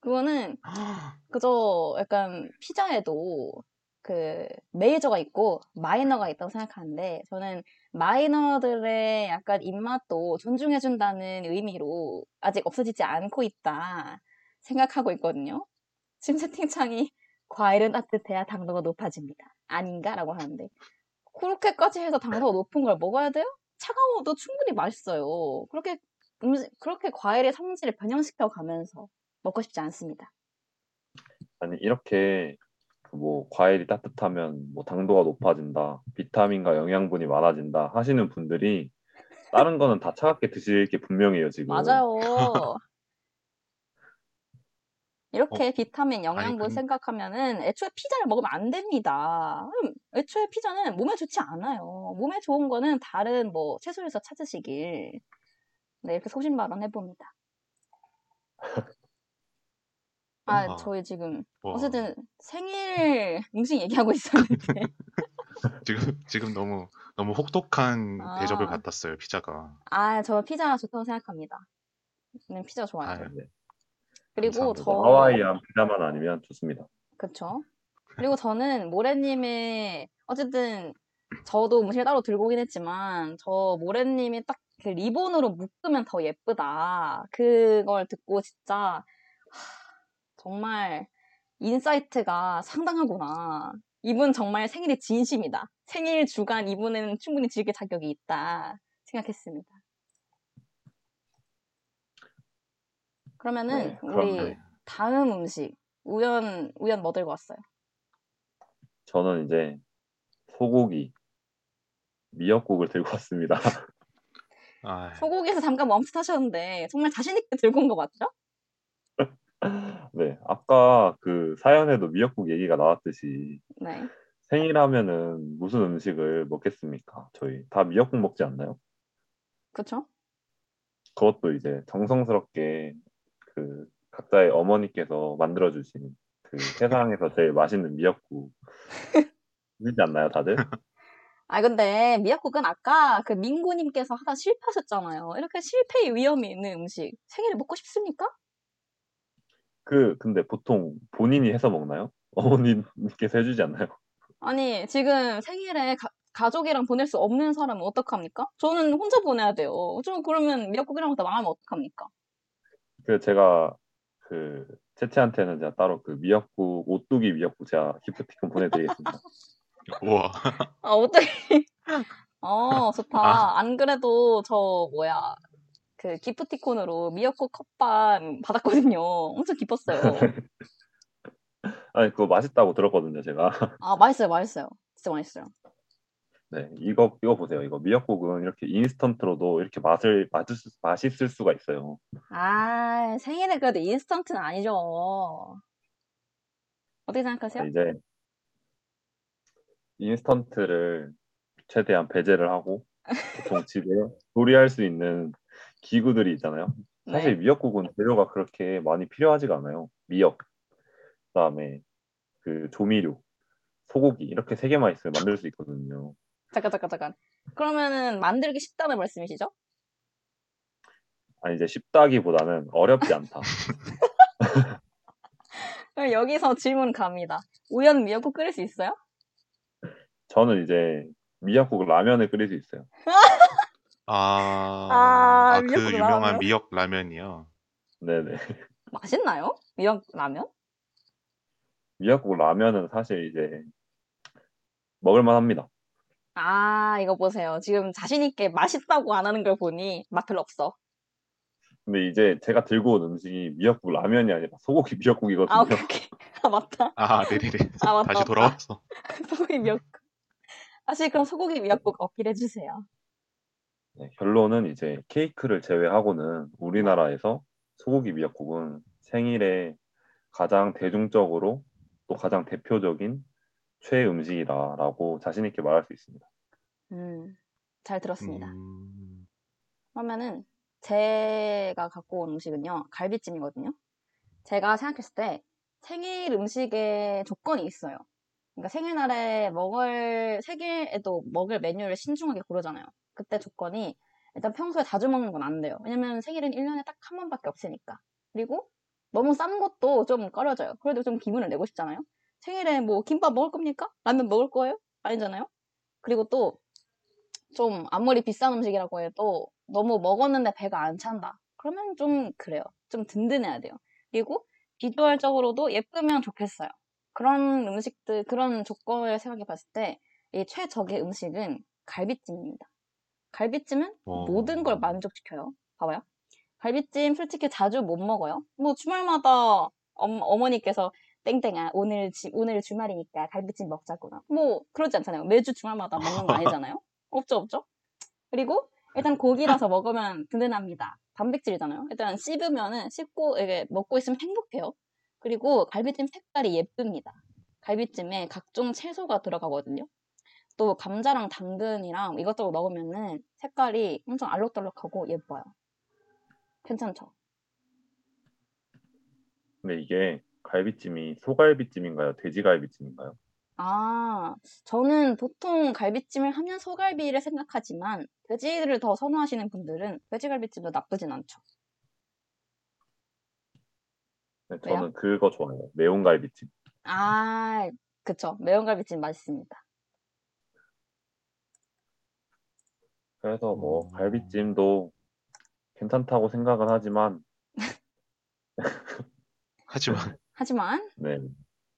그거는 그저 약간 피자에도 그 메이저가 있고 마이너가 있다고 생각하는데 저는 마이너들의 약간 입맛도 존중해준다는 의미로 아직 없어지지 않고 있다 생각하고 있거든요. 지금 채팅창이 과일은 따뜻해야 당도가 높아집니다. 아닌가라고 하는데 그렇게까지 해서 당도가 높은 걸 먹어야 돼요? 차가워도 충분히 맛있어요. 그렇게 음식, 그렇게 과일의 성질을 변형시켜 가면서 먹고 싶지 않습니다. 아니 이렇게 그뭐 과일이 따뜻하면 뭐 당도가 높아진다, 비타민과 영양분이 많아진다 하시는 분들이 다른 거는 다 차갑게 드실 게 분명해요 지금. 맞아요. 이렇게 비타민, 아니, 영양분 근- 생각하면은 애초에 피자를 먹으면 안 됩니다. 음, 애초에 피자는 몸에 좋지 않아요. 몸에 좋은 거는 다른 뭐 채소에서 찾으시길. 네, 이렇게 소신 발언 해봅니다. 아, 아, 저희 지금 와, 어쨌든 생일 음식 얘기하고 있었는데. 지금 지금 너무 너무 혹독한 아. 대접을 받았어요 피자가. 아, 저 피자 좋다고 생각합니다. 네, 피자 좋아요. 아유, 네. 그리고. 저 하와이안 피자만 아니면 좋습니다. 그쵸. 그리고 저는 모래님의 어쨌든 저도 음식을 따로 들고 오긴 했지만 저 모래님이 딱 그 리본으로 묶으면 더 예쁘다. 그걸 듣고 진짜 하, 정말 insight가 상당하구나. 이분 정말 생일에 진심이다. 생일 주간 이분은 충분히 즐길 자격이 있다 생각했습니다. 그러면은 네, 우리 그런데 다음 음식 우연 우연 뭐 들고 왔어요? 저는 이제 소고기 미역국을 들고 왔습니다. 아, 소고기에서 잠깐 멈칫하셨는데 정말 자신 있게 들고 온 거 맞죠? 네, 아까 그 사연에도 미역국 얘기가 나왔듯이 네. 생일하면은 무슨 음식을 먹겠습니까? 저희 다 미역국 먹지 않나요? 그쵸? 그것도 이제 정성스럽게 그 각자의 어머니께서 만들어주신 그 세상에서 제일 맛있는 미역국 믿지 않나요, 다들? 아 근데 미역국은 아까 그 민구님께서 하다 실패하셨잖아요. 이렇게 실패의 위험이 있는 음식 생일에 먹고 싶습니까? 그 근데 보통 본인이 해서 먹나요? 어머님께서 해주지 않나요? 아니 지금 생일에 가, 가족이랑 보낼 수 없는 사람은 어떡합니까? 저는 혼자 보내야 돼요. 저 그러면 미역국이랑 다 망하면 어떡합니까? 그 제가 그 채채한테는 제가 따로 그 미역국 오뚜기 미역국 제가 기프티콘 보내드리겠습니다. 우와. 아 어떻게? 어 좋다. 아. 안 그래도 저 뭐야 그 기프티콘으로 미역국 컵밥 받았거든요. 엄청 기뻤어요. 아니 그거 맛있다고 들었거든요, 제가. 아 맛있어요, 맛있어요. 진짜 맛있어요. 네, 이거 이거 보세요. 이거 미역국은 이렇게 인스턴트로도 이렇게 맛을 맛을 수- 맛있을 수가 있어요. 아 생일에 그래도 인스턴트는 아니죠. 어떻게 생각하세요? 이제 인스턴트를 최대한 배제를 하고 보통 집에 조리할 수 있는 기구들이 있잖아요. 사실 네. 미역국은 재료가 그렇게 많이 필요하지가 않아요. 미역, 그다음에 그 조미료, 소고기 이렇게 세 개만 있으면 만들 수 있거든요. 잠깐 잠깐 잠깐. 그러면은 만들기 쉽다는 말씀이시죠? 아니 이제 쉽다기보다는 어렵지 않다. 그럼 여기서 질문 갑니다. 우연 미역국 끓일 수 있어요? 저는 이제 미역국 라면을 끓일 수 있어요. 아, 아, 아, 그 미역국 유명한 라면? 미역 라면이요. 네네. 맛있나요? 미역 라면? 미역국 라면은 사실 이제 먹을만 합니다. 아, 이거 보세요. 지금 자신 있게 맛있다고 안 하는 걸 보니 맛 별로 없어. 근데 이제 제가 들고 온 음식이 미역국 라면이 아니라 소고기 미역국이거든요. 아, 오케이, 오케이. 아, 맞다. 아, 네네네. 아, 맞다, 다시 맞다. 돌아왔어. 소고기 미역국. 사실 그럼 소고기 미역국 어필해 주세요. 네, 결론은 이제 케이크를 제외하고는 우리나라에서 소고기 미역국은 생일에 가장 대중적으로 또 가장 대표적인 최애 음식이다라고 자신 있게 말할 수 있습니다. 음, 잘 들었습니다. 음, 그러면은 제가 갖고 온 음식은요 갈비찜이거든요. 제가 생각했을 때 생일 음식에 조건이 있어요. 그러니까 생일날에 먹을 생일에도 먹을 메뉴를 신중하게 고르잖아요. 그때 조건이 일단 평소에 자주 먹는 건 안 돼요. 왜냐면 생일은 1년에 딱 한 번밖에 없으니까. 그리고 너무 싼 것도 좀 꺼려져요. 그래도 좀 기분을 내고 싶잖아요. 생일에 뭐 김밥 먹을 겁니까? 라면 먹을 거예요? 아니잖아요. 그리고 또 좀 아무리 비싼 음식이라고 해도 너무 먹었는데 배가 안 찬다. 그러면 좀 그래요. 좀 든든해야 돼요. 그리고 비주얼적으로도 예쁘면 좋겠어요. 그런 음식들, 그런 조건을 생각해 봤을 때 이 최적의 음식은 갈비찜입니다. 갈비찜은 어. 모든 걸 만족시켜요. 봐봐요. 갈비찜 솔직히 자주 못 먹어요. 뭐 주말마다 엄, 어머니께서 땡땡아 오늘 지- 오늘 주말이니까 갈비찜 먹자꾸나. 뭐 그러지 않잖아요. 매주 주말마다 먹는 거 아니잖아요. 없죠 없죠. 그리고 일단 고기라서 먹으면 든든합니다. 단백질이잖아요. 일단 씹으면은 씹고 이게 먹고 있으면 행복해요. 그리고 갈비찜 색깔이 예쁩니다. 갈비찜에 각종 채소가 들어가거든요. 또 감자랑 당근이랑 이것저것 넣으면은 색깔이 엄청 알록달록하고 예뻐요. 괜찮죠? 근데 이게 갈비찜이 소갈비찜인가요? 돼지갈비찜인가요? 아, 저는 보통 갈비찜을 하면 소갈비를 생각하지만 돼지를 더 선호하시는 분들은 돼지갈비찜도 나쁘진 않죠. 네, 왜요? 저는 그거 좋아해요. 매운 갈비찜. 아, 그쵸. 매운 갈비찜 맛있습니다. 그래서 뭐 음. 갈비찜도 괜찮다고 생각은 하지만 하지만 하지만 네.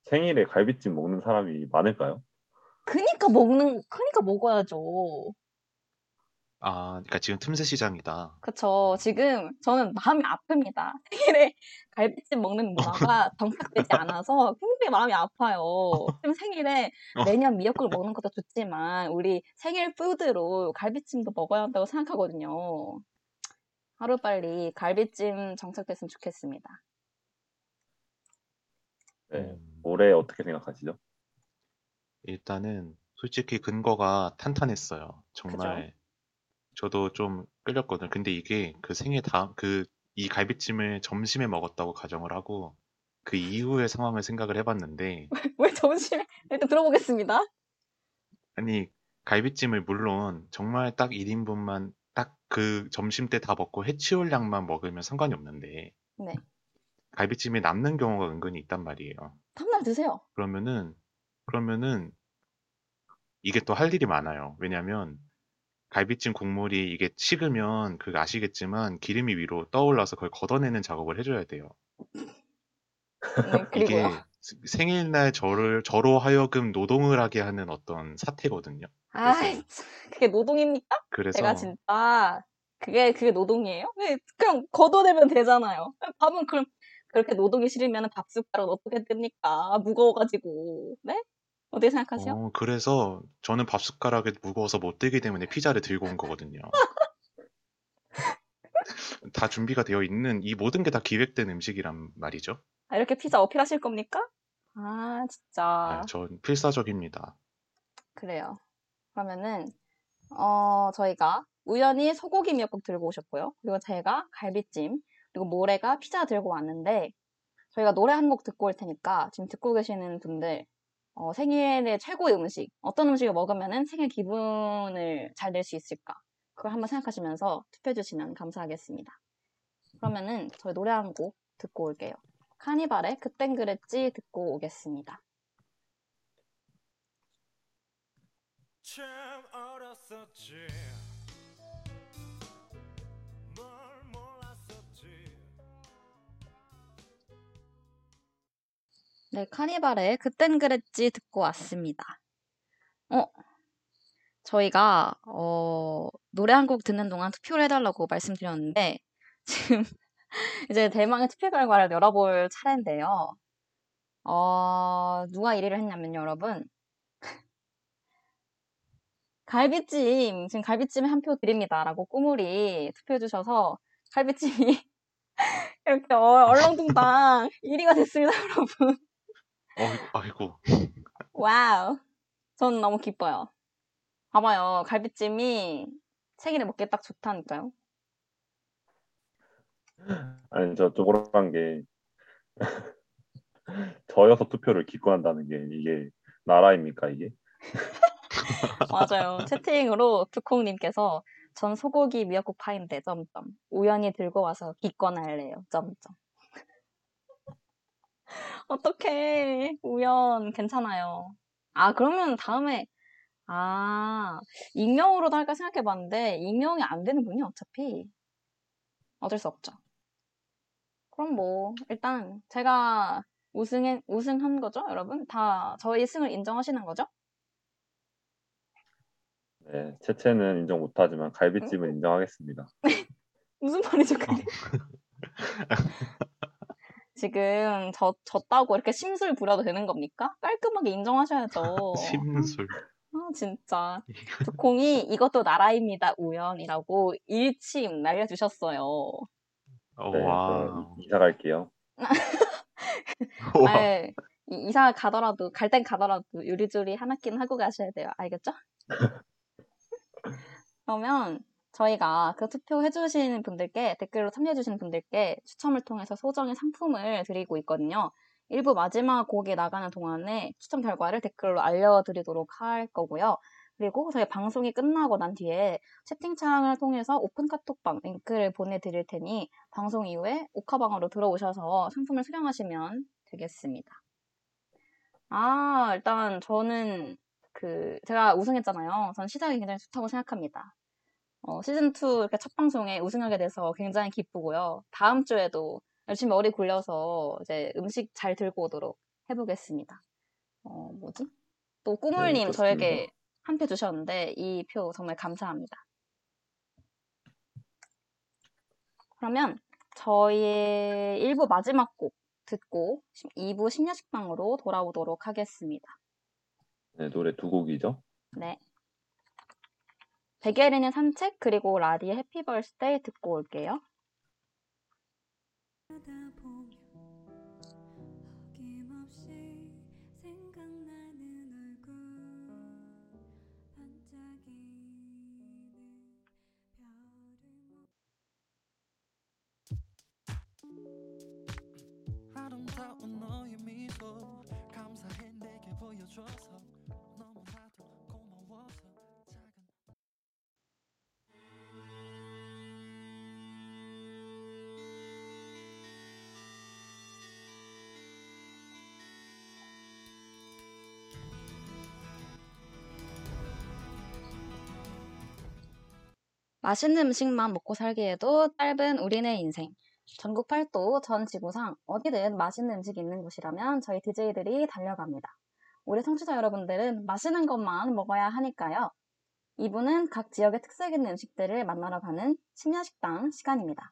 생일에 갈비찜 먹는 사람이 많을까요? 그니까 먹는 그니까 먹어야죠. 아, 그러니까 지금 틈새 시장이다. 그쵸. 지금 저는 마음이 아픕니다. 생일에 갈비찜 먹는 문화가 정착되지 않아서 굉장히 마음이 아파요. 지금 생일에 어. 매년 미역국을 먹는 것도 좋지만 우리 생일 푸드로 갈비찜도 먹어야 한다고 생각하거든요. 하루빨리 갈비찜 정착됐으면 좋겠습니다. 네. 음, 올해 어떻게 생각하시죠? 일단은 솔직히 근거가 탄탄했어요. 정말 저도 좀 끌렸거든요. 근데 이게 그 생일 다음 그 이 갈비찜을 점심에 먹었다고 가정을 하고 그 이후의 상황을 생각을 해봤는데 왜 점심에 일단 들어보겠습니다. 아니 갈비찜을 물론 정말 딱 1인분만 딱 그 점심 때 다 먹고 해치울 양만 먹으면 상관이 없는데 네. 갈비찜이 남는 경우가 은근히 있단 말이에요. 다음날 드세요. 그러면은 그러면은 이게 또 할 일이 많아요. 왜냐면 갈비찜 국물이 이게 식으면 그 아시겠지만 기름이 위로 떠올라서 그걸 걷어내는 작업을 해줘야 돼요. 네, 이게 그리고요. 스- 생일날 저를 저로 하여금 노동을 하게 하는 어떤 사태거든요. 참, 그게 노동입니까? 그래서 제가 진짜 그게 그게 노동이에요? 네, 그냥 걷어내면 되잖아요. 밥은 그럼 그렇게 노동이 싫으면 밥 숟가락 어떻게 뜹니까? 무거워가지고. 네? 어떻게 생각하세요? 어, 그래서 저는 밥 숟가락에 무거워서 못 들기 때문에 피자를 들고 온 거거든요. 다 준비가 되어 있는 이 모든 게 다 기획된 음식이란 말이죠. 아, 이렇게 피자 어필하실 겁니까? 아, 진짜. 아, 전 필사적입니다. 그래요. 그러면은, 어, 저희가 우연히 소고기 미역국 들고 오셨고요. 그리고 제가 갈비찜, 그리고 모래가 피자 들고 왔는데, 저희가 노래 한 곡 듣고 올 테니까, 지금 듣고 계시는 분들, 어, 생일의 최고의 음식, 어떤 음식을 먹으면은 생일 기분을 잘 낼 수 있을까? 그걸 한번 생각하시면서 투표해 주시면 감사하겠습니다. 그러면은, 저희 노래 한 곡 듣고 올게요. 카니발의 그땐 그랬지 듣고 오겠습니다. 참 어렸었지 네, 카니발의 그땐 그랬지 듣고 왔습니다. 어, 저희가 어, 노래 한 곡 듣는 동안 투표를 해달라고 말씀드렸는데 지금 이제 대망의 투표 결과를 열어볼 차례인데요. 어, 누가 1위를 했냐면 여러분 갈비찜 지금 갈비찜에 한 표 드립니다라고 꾸물이 투표해 주셔서 갈비찜이 이렇게 어- 얼렁뚱땅 1위가 됐습니다, 여러분. 어, 아이고. Wow. 전 너무 기뻐요. 봐봐요. 갈비찜이 생일에 먹기에 딱 좋다니까요. 아니 저좀 억울한 게 저여서 투표를 기권한다는 게 이게 나라입니까 이게? 맞아요. 채팅으로 두콩님께서 전 소고기 미역국 파인데 점점 우연히 들고 와서 기권할래요. 점점. 어떡해. 우연 괜찮아요. 아 그러면 다음에 아 익명으로도 할까 생각해 봤는데 익명이 안 되는군요. 어차피 어쩔 수 없죠. 그럼 뭐 일단 제가 우승해 우승한 거죠, 여러분? 다 저희 승을 인정하시는 거죠? 네, 채채는 인정 못하지만 갈비찜은 인정하겠습니다. 무슨 말이죠, 그게? 지금 저, 졌다고 이렇게 심술 부려도 되는 겁니까? 깔끔하게 인정하셔야죠. 심술. 아, 진짜. 두콩이 이것도 나라입니다, 우연이라고 일침 날려주셨어요. 어, 네, 와. 이사 갈게요. 이- 이사 가더라도, 갈 땐 가더라도 요리조리 하나 끼는 하고 가셔야 돼요. 알겠죠? 그러면 저희가 그 투표해주시는 분들께, 댓글로 참여해주시는 분들께 추첨을 통해서 소정의 상품을 드리고 있거든요. 일부 마지막 곡이 나가는 동안에 추첨 결과를 댓글로 알려드리도록 할 거고요. 그리고 저희 방송이 끝나고 난 뒤에 채팅창을 통해서 오픈 카톡방 링크를 보내드릴 테니 방송 이후에 오카방으로 들어오셔서 상품을 수령하시면 되겠습니다. 아, 일단 저는 그 제가 우승했잖아요. 전 시작이 굉장히 좋다고 생각합니다. 어, 시즌2 이렇게 첫 방송에 우승하게 돼서 굉장히 기쁘고요. 다음 주에도 열심히 머리 굴려서 이제 음식 잘 들고 오도록 해보겠습니다. 어, 뭐지? 또 꾸물님 네, 저에게. 한 표 주셨는데 이 표 정말 감사합니다. 그러면 저희의 1부 마지막 곡 듣고 2부 심야식당으로 돌아오도록 하겠습니다. 네, 노래 두 곡이죠. 네. 베게리는 산책 그리고 라디의 Happy Birthday 듣고 올게요. 너의 미소 감사해 내게 보여줘서 맛있는 음식만 먹고 살기에도 짧은 우리네 인생. 전국 팔도 전 지구상 어디든 맛있는 음식이 있는 곳이라면 저희 DJ들이 달려갑니다. 우리 청취자 여러분들은 맛있는 것만 먹어야 하니까요. 이분은 각 지역의 특색 있는 음식들을 만나러 가는 심야식당 시간입니다.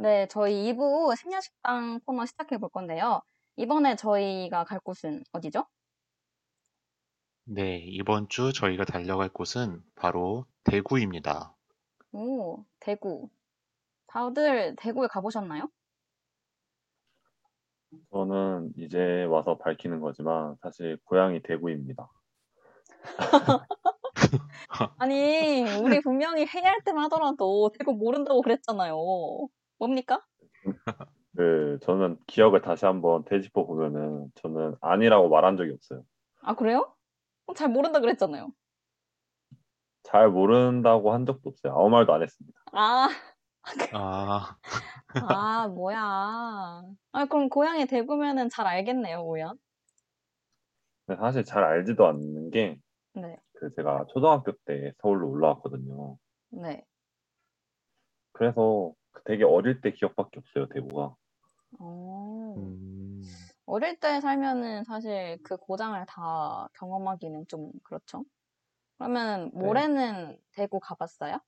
네, 저희 2부 심야식당 코너 시작해 볼 건데요. 이번에 저희가 갈 곳은 어디죠? 네, 이번 주 저희가 달려갈 곳은 바로 대구입니다. 오, 대구. 다들 대구에 가보셨나요? 저는 이제 와서 밝히는 거지만 사실 고향이 대구입니다. 아니, 우리 분명히 회의할 때만 하더라도 대구 모른다고 그랬잖아요. 뭡니까? 그 저는 기억을 다시 한번 되짚어 보면은 저는 아니라고 말한 적이 없어요. 아, 그래요? 어, 잘 모른다 그랬잖아요. 잘 모른다고 한 적도 없어요. 아무 말도 안 했습니다. 아, 아, 아, 뭐야. 아, 그럼 고향이 대구면은 잘 알겠네요, 우연. 근데 사실 잘 알지도 않는 게 네, 그 제가 초등학교 때 서울로 올라왔거든요. 네. 그래서 되게 어릴 때 기억밖에 없어요, 대구가. 어, 음, 어릴 때 살면은 사실 그 고장을 다 경험하기는 좀 그렇죠. 그러면 네. 모레는 대구 가봤어요?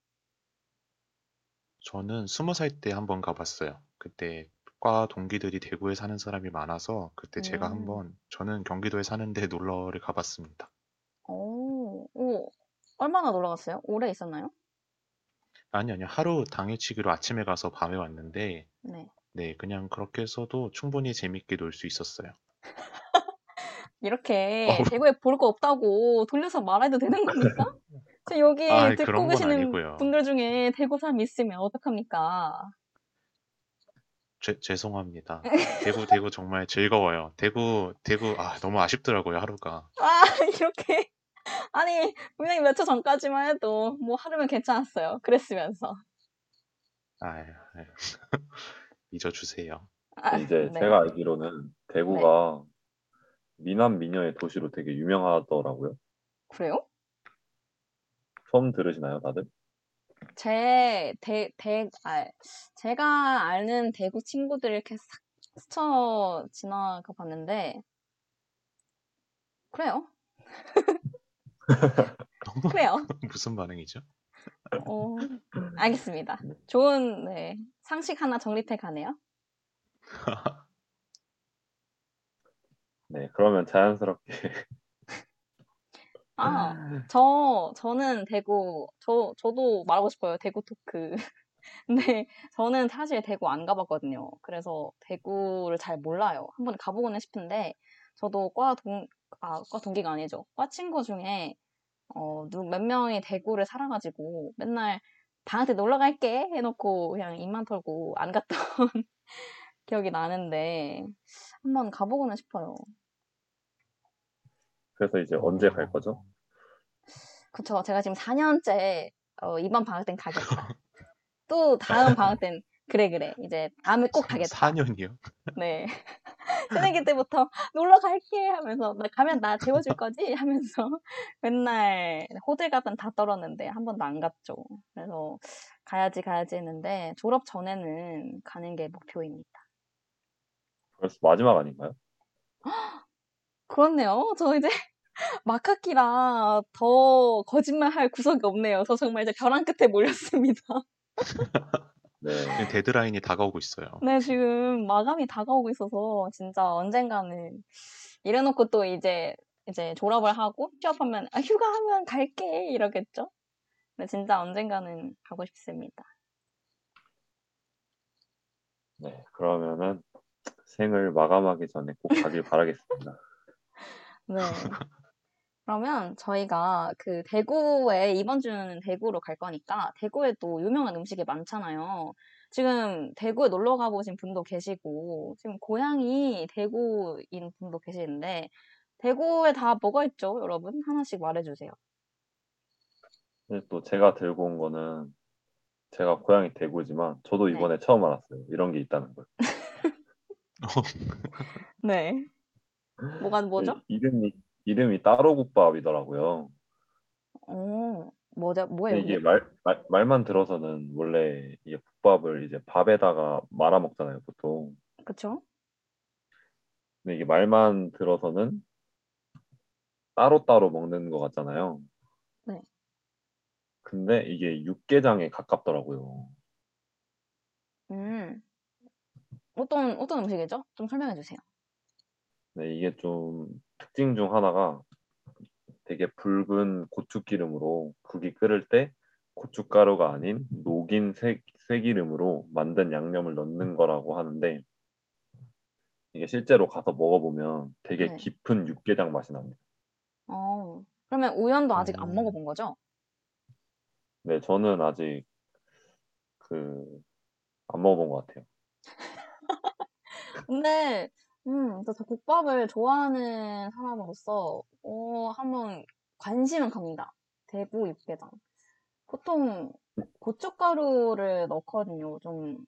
저는 스무 살 때 한번 가봤어요. 그때 과 동기들이 대구에 사는 사람이 많아서 그때 제가 음. 한번 저는 경기도에 사는데 놀러를 가봤습니다. 오, 오, 얼마나 놀러 갔어요? 오래 있었나요? 아니, 아니요. 하루 당일치기로 아침에 가서 밤에 왔는데, 네. 네, 그냥 그렇게 해서도 충분히 재밌게 놀 수 있었어요. 이렇게 어우. 대구에 볼 거 없다고 돌려서 말해도 되는 겁니까? 지금 여기 아이, 듣고 그런 건 계시는 아니고요. 분들 중에 대구 사람 있으면 어떡합니까? 죄, 죄송합니다. 대구, 대구 정말 즐거워요. 대구, 대구, 아, 너무 아쉽더라고요, 하루가. 아, 이렇게. 아니, 분명히 몇 초 전까지만 해도 뭐 하루면 괜찮았어요. 그랬으면서. 아유, 아유. 잊어주세요. 아, 이제 네. 제가 알기로는 대구가 미남 미녀의 도시로 되게 유명하더라고요. 그래요? 처음 들으시나요, 다들? 제, 대, 대, 아, 제가 아는 대구 친구들 이렇게 싹 스쳐 지나가 봤는데, 그래요. 그래요. 무슨 반응이죠? 어, 알겠습니다. 좋은, 네, 상식 하나 정립해 가네요. 네, 그러면 자연스럽게 아, 저, 저는 대구, 저, 저도 말하고 싶어요. 대구 토크. 근데 저는 사실 대구 안 가봤거든요. 그래서 대구를 잘 몰라요. 한번 가보고는 싶은데, 저도 과 동, 아, 과 동기가 아니죠. 과 친구 중에, 어, 누, 몇 명이 대구를 살아가지고 맨날 방학 때 놀러 갈게 해놓고 그냥 입만 털고 안 갔던 기억이 나는데, 한번 가보고는 싶어요. 그래서 이제 언제 갈 거죠? 그쵸. 제가 지금 4년째, 어, 이번 방학 땐 가겠다. 또 다음 방학 땐, 그래, 그래. 이제 다음에 꼭 가겠다. 4년이요? 네. 새내기 때부터 놀러 갈게 하면서, 나 가면 나 재워줄 거지? 하면서 맨날 호들갑은 다 떨었는데 한 번도 안 갔죠. 그래서 가야지, 가야지 했는데 졸업 전에는 가는 게 목표입니다. 벌써 마지막 아닌가요? 그렇네요. 저 이제 막학기라 더 거짓말 할 구석이 없네요. 저 정말 이제 벼랑 끝에 몰렸습니다. 네. 데드라인이 다가오고 있어요. 네, 지금 마감이 다가오고 있어서 진짜 언젠가는 이래놓고 또 이제 이제 졸업을 하고 취업하면 아, 휴가하면 갈게 이러겠죠? 근데 진짜 언젠가는 가고 싶습니다. 네, 그러면은 생을 마감하기 전에 꼭 가길 바라겠습니다. 네. 그러면 저희가 그 대구에 이번 주는 대구로 갈 거니까 대구에 또 유명한 음식이 많잖아요. 지금 대구에 놀러 가보신 분도 계시고 지금 고향이 대구인 분도 계시는데 대구에 다 뭐가 있죠, 여러분? 하나씩 말해주세요. 근데 또 제가 들고 온 거는 제가 고향이 대구지만 저도 네. 이번에 처음 알았어요. 이런 게 있다는 걸. 네. 뭐가 뭐죠? 이- 이름이 이름이 따로국밥이더라고요. 어, 뭐죠? 뭐예요? 근데 이게 그게? 말, 말 말만 들어서는 원래 이게 국밥을 이제 밥에다가 말아 먹잖아요, 보통. 그쵸? 근데 이게 말만 들어서는 따로따로 먹는 것 같잖아요. 네. 근데 이게 육개장에 가깝더라고요. 음. 어떤, 어떤 음식이죠? 좀 설명해 주세요. 네, 이게 좀 특징 중 하나가 되게 붉은 고추기름으로 국이 끓을 때 고춧가루가 아닌 녹인 쇠, 쇠기름으로 만든 양념을 넣는 거라고 하는데 이게 실제로 가서 먹어보면 되게 네. 깊은 육개장 맛이 납니다. 어, 그러면 우연도 아직 안 음. 먹어본 거죠? 네, 저는 아직 그 안 먹어본 것 같아요. 근데 음, 저 국밥을 좋아하는 사람으로서, 어, 한번 관심은 갑니다. 대구 육개장. 보통 고춧가루를 넣거든요. 좀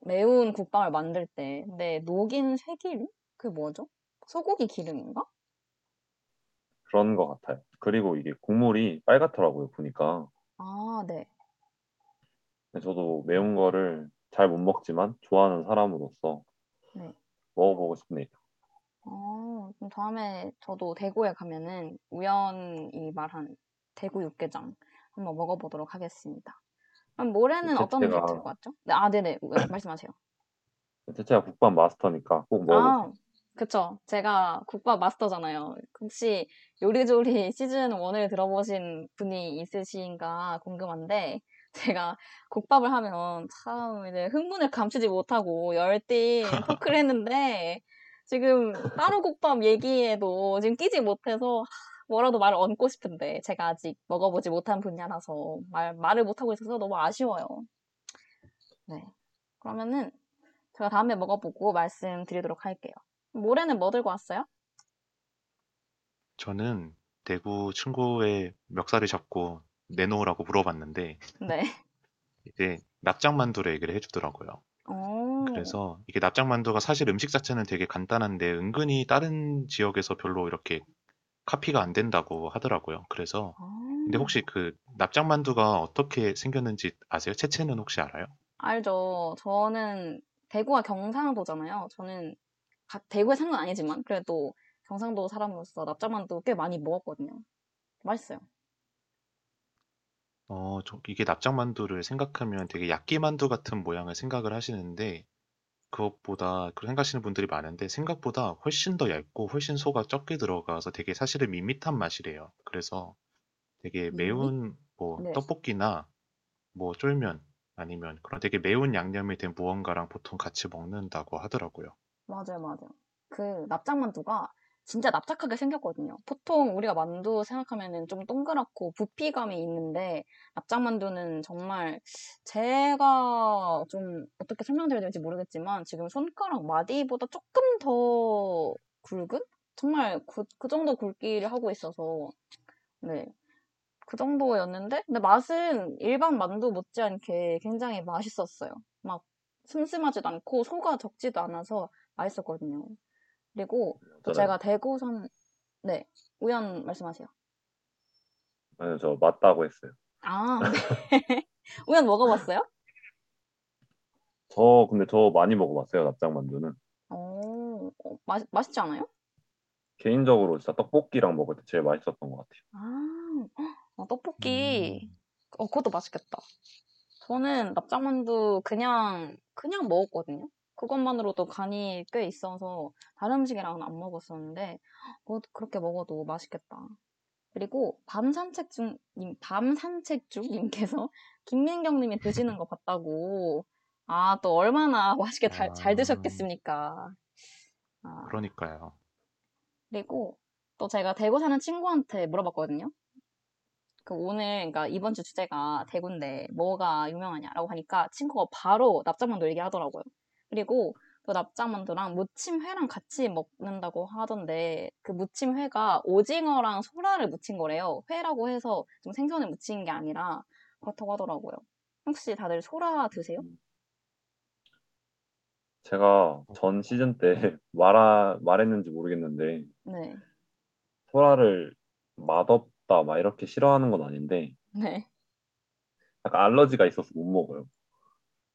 매운 국밥을 만들 때. 근데 녹인 쇠기름? 그게 뭐죠? 소고기 기름인가? 그런 것 같아요. 그리고 이게 국물이 빨갛더라고요, 보니까. 아, 네. 저도 매운 거를 잘 못 먹지만 좋아하는 사람으로서 네. 먹어보고 싶네요. 어, 그럼 다음에 저도 대구에 가면은 우연히 말한 대구 육개장 한번 먹어보도록 하겠습니다. 그럼 모레는 제- 어떤 음식 들고 왔죠? 네, 아, 네네. 우- 말씀하세요. 제가 국밥 마스터니까 꼭 먹어보세요. 아, 그쵸. 제가 국밥 마스터잖아요. 혹시 요리조리 시즌 1을 들어보신 분이 있으신가 궁금한데, 제가 국밥을 하면 참 이제 흥분을 감추지 못하고 열띤 토크를 했는데, 지금 따로 국밥 얘기에도 지금 끼지 못해서 뭐라도 말을 얹고 싶은데, 제가 아직 먹어보지 못한 분야라서 말, 말을 못하고 있어서 너무 아쉬워요. 네. 그러면은 제가 다음에 먹어보고 말씀드리도록 할게요. 모레는 뭐 들고 왔어요? 저는 대구 친구의 멱살을 잡고 내놓으라고 물어봤는데 네. 이제 납작만두를 얘기를 해주더라고요. 오. 그래서 이게 납작만두가 사실 음식 자체는 되게 간단한데 은근히 다른 지역에서 별로 이렇게 카피가 안 된다고 하더라고요. 그래서 아, 근데 혹시 그 납작만두가 어떻게 생겼는지 아세요? 채채는 혹시 알아요? 알죠. 저는 대구가 경상도잖아요. 저는 가- 대구에 산 건 아니지만 그래도 경상도 사람으로서 납작만두 꽤 많이 먹었거든요. 맛있어요. 어, 저 이게 납작만두를 생각하면 되게 야끼만두 같은 모양을 생각을 하시는데 그것보다 그렇게 생각하시는 분들이 많은데 생각보다 훨씬 더 얇고 훨씬 소가 적게 들어가서 되게 사실은 밋밋한 맛이래요. 그래서 되게 밋밋? 매운 뭐 네. 떡볶이나 뭐 쫄면 아니면 그런 되게 매운 양념이 된 무언가랑 보통 같이 먹는다고 하더라고요. 맞아요, 맞아요. 그 납작만두가 진짜 납작하게 생겼거든요. 보통 우리가 만두 생각하면은 좀 동그랗고 부피감이 있는데 납작만두는 정말 제가 좀 어떻게 설명드려야 될지 모르겠지만 지금 손가락 마디보다 조금 더 굵은? 정말 그, 그 정도 굵기를 하고 있어서 네. 그 정도였는데 근데 맛은 일반 만두 못지않게 굉장히 맛있었어요. 막 슴슴하지도 않고 소가 적지도 않아서 맛있었거든요. 그리고 또 저는- 제가 대구산 네 우연 말씀하세요. 아니요, 저 맞다고 했어요. 아 네. 우연 먹어봤어요? 저 근데 저 많이 먹어봤어요, 납작만두는. 어, 어, 맛 맛있지 않아요? 개인적으로 진짜 떡볶이랑 먹을 때 제일 맛있었던 것 같아요. 아 어, 떡볶이 음. 어 그것도 맛있겠다. 저는 납작만두 그냥 그냥 먹었거든요. 그것만으로도 간이 꽤 있어서 다른 음식이랑은 안 먹었었는데 그것 그렇게 먹어도 맛있겠다. 그리고 밤 산책 중, 님, 밤 산책 중 님께서 김민경 님이 드시는 거 봤다고. 아, 또 얼마나 맛있게 잘, 잘 아. 드셨겠습니까. 아, 그러니까요. 그리고 또 제가 대구 사는 친구한테 물어봤거든요. 그 오늘, 그러니까 이번 주 주제가 대구인데 뭐가 유명하냐라고 하니까 친구가 바로 납작만두 얘기하더라고요. 그리고 그 납작만두랑 무침회랑 같이 먹는다고 하던데 그 무침회가 오징어랑 소라를 무친 거래요. 회라고 해서 좀 생선을 무친 게 아니라 그렇다고 하더라고요. 혹시 다들 소라 드세요? 제가 전 시즌 때 말하, 말했는지 모르겠는데 네. 소라를 맛없다 막 이렇게 싫어하는 건 아닌데 네. 약간 알러지가 있어서 못 먹어요.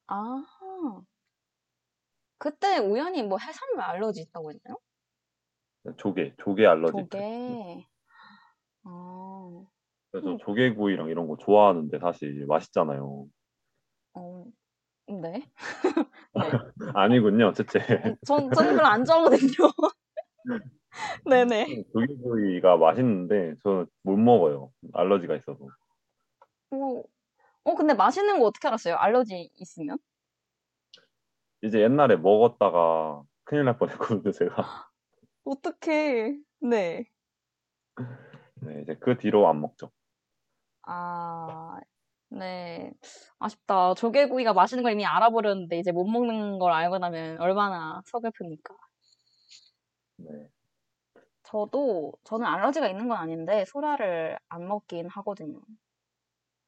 아. 그때 우연히 뭐 해산물 알러지 있다고 했나요? 조개, 조개 알러지. 조개. 아, 그래서 음. 조개구이랑 이런 거 좋아하는데 사실 맛있잖아요. 어, 네. 네. 아니군요, 채채. 전, 저는 별로 안 좋아하거든요. 네네. 조개구이가 맛있는데 저는 못 먹어요. 알러지가 있어서. 어, 어, 근데 맛있는 거 어떻게 알았어요? 알러지 있으면? 이제 옛날에 먹었다가 큰일 날 뻔했거든요, 제가. 어떡해. 네. 네, 이제 그 뒤로 안 먹죠. 아, 네. 아쉽다. 조개구이가 맛있는 걸 이미 알아버렸는데 이제 못 먹는 걸 알고 나면 얼마나 서글픕니까. 네. 저도 저는 알러지가 있는 건 아닌데 소라를 안 먹긴 하거든요.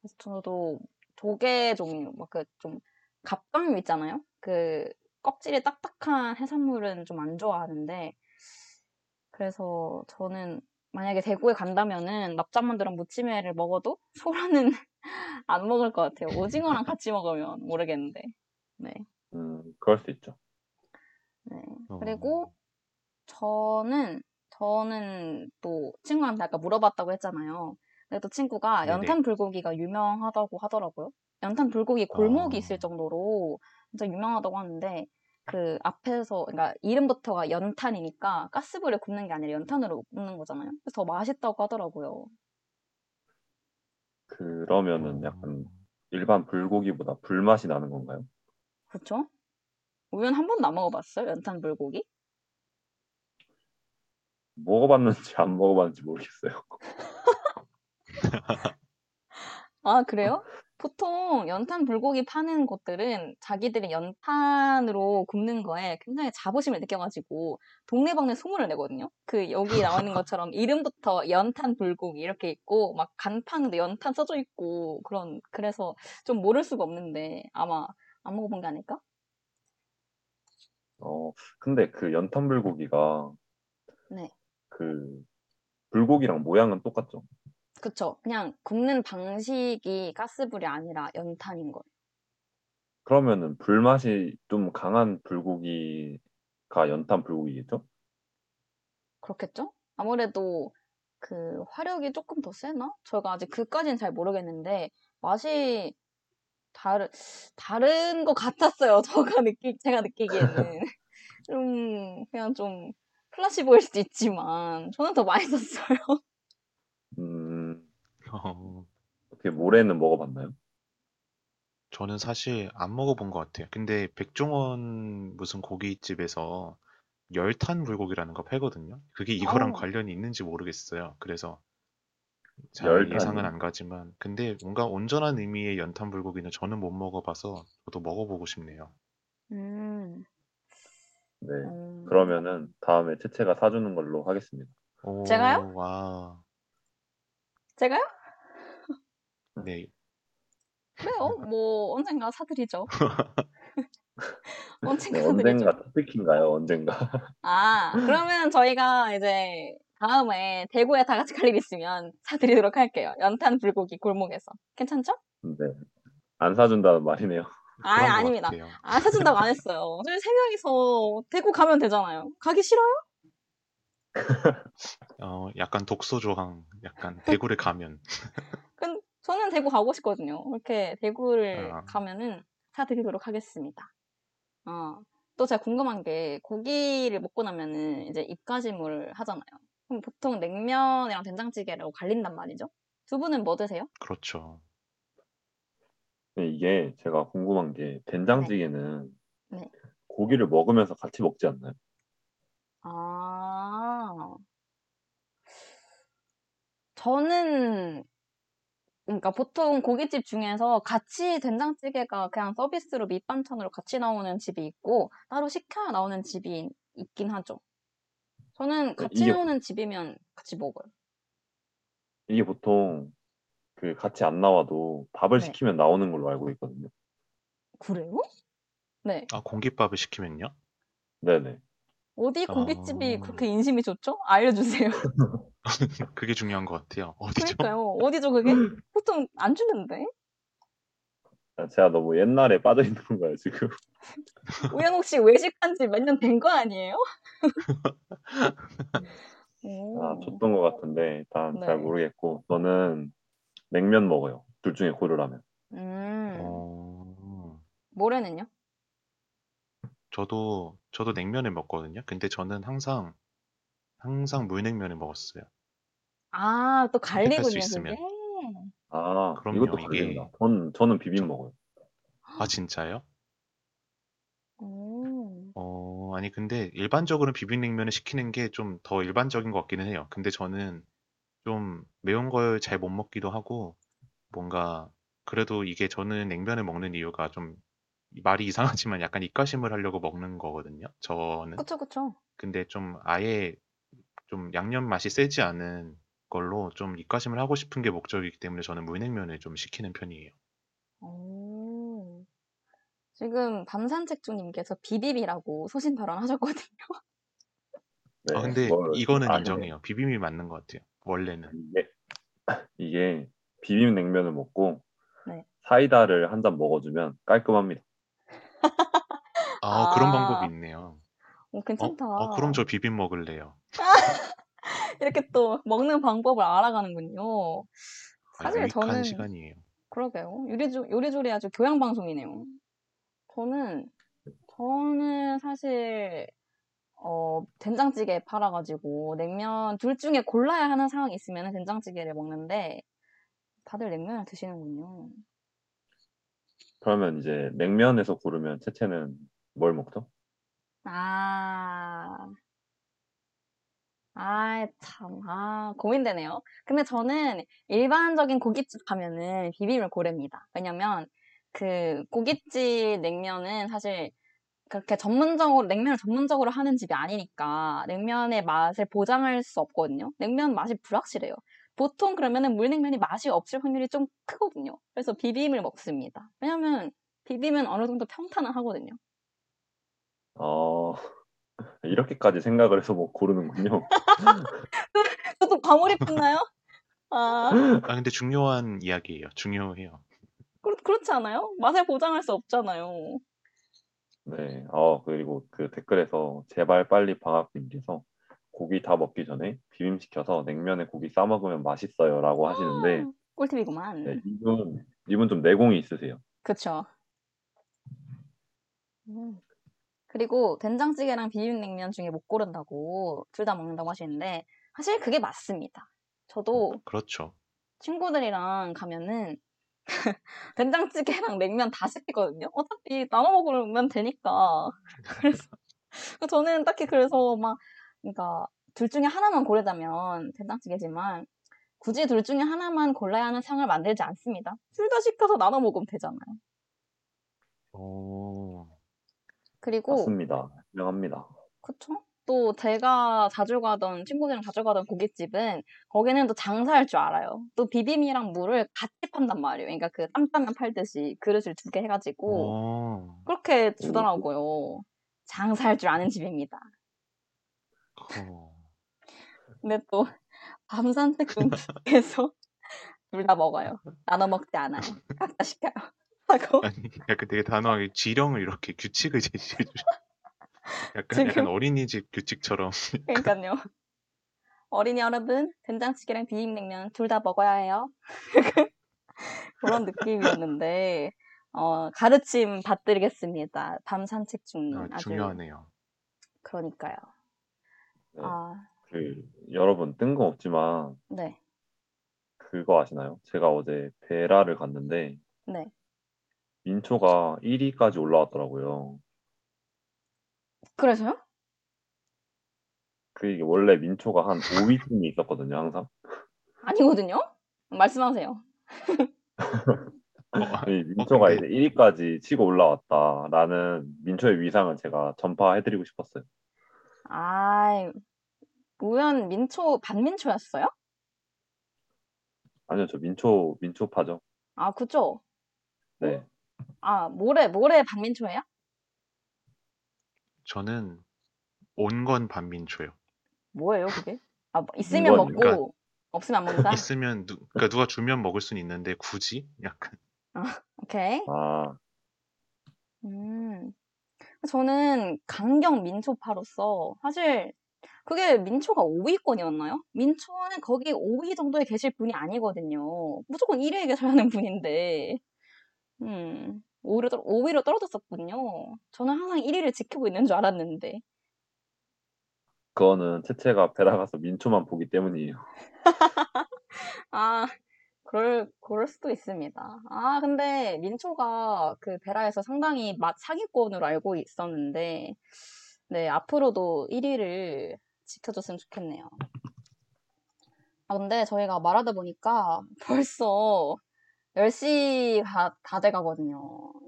그래서 저도 조개 종류 막 그 좀 갑각류 있잖아요. 그 껍질이 딱딱한 해산물은 좀 안 좋아하는데 그래서 저는 만약에 대구에 간다면은 납작만두랑 무침회를 먹어도 소라는 안 먹을 것 같아요. 오징어랑 같이 먹으면 모르겠는데. 네. 음, 그럴 수 있죠. 네. 어, 그리고 저는 저는 또 친구한테 아까 물어봤다고 했잖아요. 근데 또 친구가. 연탄 불고기가 유명하다고 하더라고요. 연탄 불고기 골목이 아. 있을 정도로 진짜 유명하다고 하는데 그 앞에서 그러니까 이름부터가 연탄이니까 가스불에 굽는 게 아니라 연탄으로 굽는 거잖아요. 그래서 더 맛있다고 하더라고요. 그러면은 약간 일반 불고기보다 불맛이 나는 건가요? 그렇죠? 우연 한 번도 안 먹어봤어요? 연탄 불고기? 먹어봤는지 안 먹어봤는지 모르겠어요. 아, 그래요? 보통 연탄 불고기 파는 곳들은 자기들이 연탄으로 굽는 거에 굉장히 자부심을 느껴가지고 동네방네 소문을 내거든요. 그 여기 나와 있는 것처럼 이름부터 연탄 불고기 이렇게 있고 막 간판도 연탄 써져 있고 그런 그래서 좀 모를 수가 없는데 아마 안 먹어본 게 아닐까? 어, 근데 그 연탄 불고기가 네. 그 불고기랑 모양은 똑같죠? 그쵸. 그냥 굽는 방식이 가스불이 아니라 연탄인 거예요. 그러면은 불맛이 좀 강한 불고기가 연탄 불고기겠죠? 그렇겠죠? 아무래도 그 화력이 조금 더 세나? 저희가 아직 그까지는 잘 모르겠는데 맛이 다른 다른 것 같았어요. 저가 느끼 제가 느끼기에는 좀 그냥 좀 플라시보일 수도 있지만 저는 더 맛있었어요. 음, 어, 어떻게 모래는 먹어봤나요? 저는 사실 안 먹어본 것 같아요. 근데 백종원 무슨 고깃집에서 열탄 불고기라는 거 팔거든요. 그게 이거랑 어. 관련이 있는지 모르겠어요. 그래서 잘 열탄이요? 예상은 안 가지만, 근데 뭔가 온전한 의미의 연탄 불고기는 저는 못 먹어봐서 저도 먹어보고 싶네요. 음, 네. 음. 그러면은 다음에 채채가 사주는 걸로 하겠습니다. 오, 제가요? 와, 제가요? 네, 그래요. 뭐 언젠가 사드리죠. 언젠가 네, 사드리죠. 언젠가 토픽인가요? 언젠가? 아, 그러면 저희가 이제 다음에 대구에 다 같이 갈 일 있으면 사드리도록 할게요. 연탄 불고기 골목에서. 괜찮죠? 네. 안 사준다는 말이네요. 아, 아닙니다. 같아요. 안 사준다고 안 했어요. 저희 세 명이서 대구 가면 되잖아요. 가기 싫어요? 어, 약간 독소 조항, 약간 대구를 가면. 근 저는 대구 가고 싶거든요. 이렇게 대구를 아. 가면은 사드리도록 하겠습니다. 어, 또 제가 궁금한 게 고기를 먹고 나면은 이제 입가심을 하잖아요. 그럼 보통 냉면이랑 된장찌개라고 갈린단 말이죠. 두 분은 뭐 드세요? 그렇죠. 근데 이게 제가 궁금한 게 된장찌개는 네. 고기를 먹으면서 같이 먹지 않나요? 아, 저는, 그러니까 보통 고깃집 중에서 같이 된장찌개가 그냥 서비스로 밑반찬으로 같이 나오는 집이 있고, 따로 시켜야 나오는 집이 있긴 하죠. 저는 같이 이게- 나오는 집이면 같이 먹어요. 이게 보통 그 같이 안 나와도 밥을 네. 시키면 나오는 걸로 알고 있거든요. 그래요? 네. 아, 공깃밥을 시키면요? 네네. 어디 고깃집이 아. 그렇게 인심이 좋죠? 알려주세요. 그게 중요한 것 같아요. 어디죠? 그러니까요. 어디죠, 그게? 보통 안 주는데? 아, 제가 너무 옛날에 빠져 있는 건가요, 지금? 우연 혹시 외식한 지 몇 년 된 거 아니에요? 오. 아, 줬던 것 같은데 일단 잘 네. 모르겠고 저는 냉면 먹어요. 둘 중에 고르라면. 음, 어, 모레는요? 저도, 저도 냉면을 먹거든요. 근데 저는 항상, 항상 물냉면을 먹었어요. 아, 또 선택할 수 갈리군요, 있으면. 아, 그럼요, 이것도 이게- 갈린다. 전, 저는 비빔 먹어요. 아, 진짜요? 오. 어, 아니, 근데 일반적으로 비빔냉면을 시키는 게 좀 더 일반적인 것 같기는 해요. 근데 저는 좀 매운 걸 잘 못 먹기도 하고, 뭔가, 그래도 이게 저는 냉면을 먹는 이유가 좀 말이 이상하지만 약간 입가심을 하려고 먹는 거거든요. 저는. 그쵸, 그쵸. 근데 좀 아예 좀 양념 맛이 세지 않은 걸로 좀 입가심을 하고 싶은 게 목적이기 때문에 저는 물냉면을 좀 시키는 편이에요. 오. 지금 밤산책중님께서 비비비라고 소신 발언하셨거든요. 네, 아, 근데 뭘 이거는 아니에요. 인정해요. 비빔이 맞는 것 같아요. 원래는. 이게, 이게 비빔 냉면을 먹고 네. 사이다를 한 잔 먹어주면 깔끔합니다. 아, 그런 아. 방법이 있네요. 오, 어, 괜찮다. 어, 그럼 저 비빔 먹을래요. 이렇게 또 먹는 방법을 알아가는군요. 아, 사실 유익한 저는 시간이에요. 그러게요. 요리조, 요리조리 아주 교양 방송이네요. 저는 저는 사실 어, 된장찌개 팔아가지고 냉면 둘 중에 골라야 하는 상황이 있으면 된장찌개를 먹는데 다들 냉면을 드시는군요. 그러면 이제 냉면에서 고르면 채채는 뭘 먹죠? 아, 아, 참, 아, 고민되네요. 근데 저는 일반적인 고깃집 가면은 비빔을 고릅니다. 왜냐면 그 고깃집 냉면은 사실 그렇게 전문적으로, 냉면을 전문적으로 하는 집이 아니니까 냉면의 맛을 보장할 수 없거든요. 냉면 맛이 불확실해요. 보통 그러면은 물냉면이 맛이 없을 확률이 좀 크거든요. 그래서 비빔을 먹습니다. 왜냐면 비빔은 어느 정도 평탄은 하거든요. 어, 이렇게까지 생각을 해서 뭐 고르는군요. 저도 과몰입했나요? 아, 아, 근데 중요한 이야기예요. 중요해요. 그렇, 그렇지 않아요? 맛을 보장할 수 없잖아요. 네. 어, 그리고 그 댓글에서 제발 빨리 방학님께서 고기 다 먹기 전에 비빔 시켜서 냉면에 고기 싸 먹으면 맛있어요라고 하시는데 아, 꿀팁이구만. 네, 이분 이분 좀 내공이 있으세요. 음. 그리고 된장찌개랑 비빔냉면 중에 못 고른다고 둘 다 먹는다고 하시는데 사실 그게 맞습니다. 저도 그렇죠. 친구들이랑 가면은 된장찌개랑 냉면 다 시키거든요. 어차피 나눠 먹으면 되니까. 그래서 저는 딱히 그래서 막 그러니까 둘 중에 하나만 고르자면 된장찌개지만 굳이 둘 중에 하나만 골라야 하는 상을 만들지 않습니다. 둘 다 시켜서 나눠 먹으면 되잖아요. 오, 그리고 맞습니다. 유명합니다. 그쵸? 또 제가 자주 가던 친구들이랑 자주 가던 고깃집은 거기는 또 장사할 줄 알아요. 또 비빔이랑 물을 같이 판단 말이에요. 그러니까 그 땀짜면 팔듯이 그릇을 두 개 해가지고 오, 그렇게 주더라고요. 장사할 줄 아는 집입니다. 어. 근데 또 밤산책중에서 둘 다 먹어요. 나눠 먹지 않아요. 각자 시켜요. 하고 아니, 약간 되게 단호하게 지령을 이렇게 규칙을 제시해 주셔. 약간, 지금- 약간 어린이집 규칙처럼. 그러니까요. 어린이 여러분, 된장찌개랑 비빔냉면 둘 다 먹어야 해요. 그런 느낌이었는데, 어, 가르침 받드리겠습니다. 밤 산책 중 아, 아주 중요하네요. 그러니까요. 네. 아, 그 여러분 뜬금없지만 네, 그거 아시나요? 제가 어제 베라를 갔는데 네. 민초가 1위까지 올라왔더라고요. 그래서요? 그 이게 원래 민초가 한 5위쯤이 있었거든요, 항상. 아니거든요? 말씀하세요. 어, 아, 이 민초가 근데- 이제 1위까지 치고 올라왔다라는 민초의 위상을 제가 전파해드리고 싶었어요. 아, 우연 민초, 반민초였어요? 아니요, 저 민초 민초파죠. 아, 그죠? 네. 아, 모래, 모래 반민초예요? 저는 온 건 반민초요. 뭐예요, 그게? 아, 뭐 있으면 이건 먹고, 그러니까 없으면 안 먹는다? 있으면 누, 그러니까 누가 주면 먹을 수는 있는데 굳이 약간 오케이. 아, 음. 저는 강경 민초파로서 사실 그게 민초가 5위권이었나요? 민초는 거기 5위 정도에 계실 분이 아니거든요. 무조건 1위에 계셔야 하는 분인데, 음, 5위로, 떨, 5위로 떨어졌었군요. 저는 항상 1위를 지키고 있는 줄 알았는데. 그거는 채채가 베라 가서 민초만 보기 때문이에요. 아, 그럴, 그럴 수도 있습니다. 아, 근데 민초가 그 베라에서 상당히 맛 상위권으로 알고 있었는데, 네, 앞으로도 1위를 지켜줬으면 좋겠네요. 아, 근데 저희가 말하다 보니까 벌써 10시 가 다 돼가거든요.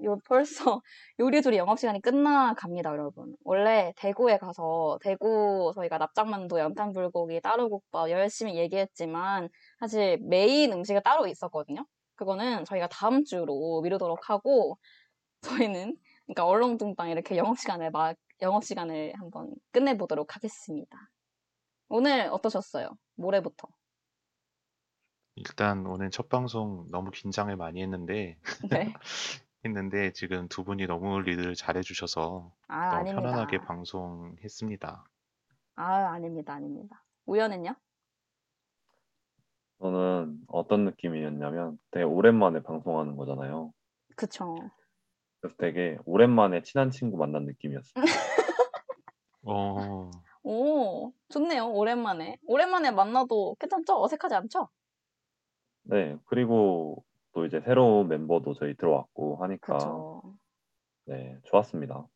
요 벌써 요리조리 영업시간이 끝나갑니다, 여러분. 원래 대구에 가서 대구 저희가 납작만두, 연탄불고기, 따로국밥 열심히 얘기했지만 사실 메인 음식이 따로 있었거든요. 그거는 저희가 다음 주로 미루도록 하고 저희는 그러니까 얼렁뚱땅 이렇게 영업시간을 막 영업시간을 한번 끝내보도록 하겠습니다. 오늘 어떠셨어요? 모레부터. 일단 오늘 첫 방송 너무 긴장을 많이 했는데 네. 했는데 지금 두 분이 너무 리드를 잘해 주셔서 아, 너무 아닙니다. 편안하게 방송했습니다. 아, 아닙니다, 아닙니다. 우연은요? 저는 어떤 느낌이었냐면 되게 오랜만에 방송하는 거잖아요. 그쵸. 그래서 되게 오랜만에 친한 친구 만난 느낌이었어요. 어, 오, 좋네요. 오랜만에. 오랜만에 만나도 괜찮죠? 어색하지 않죠? 네, 그리고 또 이제 새로운 멤버도 저희 들어왔고 하니까 그쵸. 네, 좋았습니다.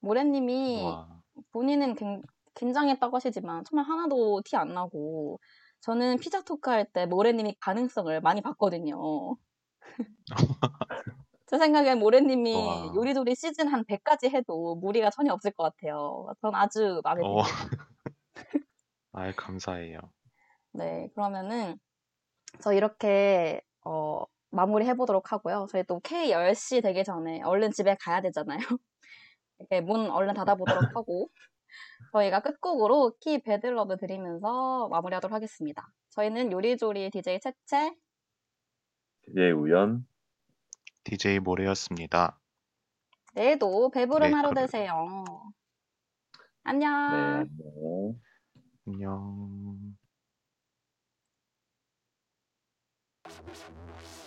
모래님이 와, 본인은 굉- 긴장했다고 하시지만 정말 하나도 티 안 나고 저는 피자 토크 할 때 모래님이 가능성을 많이 봤거든요. 제 생각엔 모래님이 와. 요리조리 시즌 한 100까지 해도 무리가 전혀 없을 것 같아요. 전 아주 마음에 어, 듭니다. 아 감사해요. 네, 그러면은 저 이렇게 어, 마무리 해 보도록 하고요. 저희 또 K 10시 되기 전에 얼른 집에 가야 되잖아요. 이렇게 문 얼른 닫아보도록 하고 저희가 끝곡으로 키 배들러브 드리면서 마무리하도록 하겠습니다. 저희는 요리조리 DJ 채채 DJ 우연, DJ 모레였습니다. 내일도 배부른 네, 하루 되세요. 네, 안녕. 안녕. 안녕. Thank you.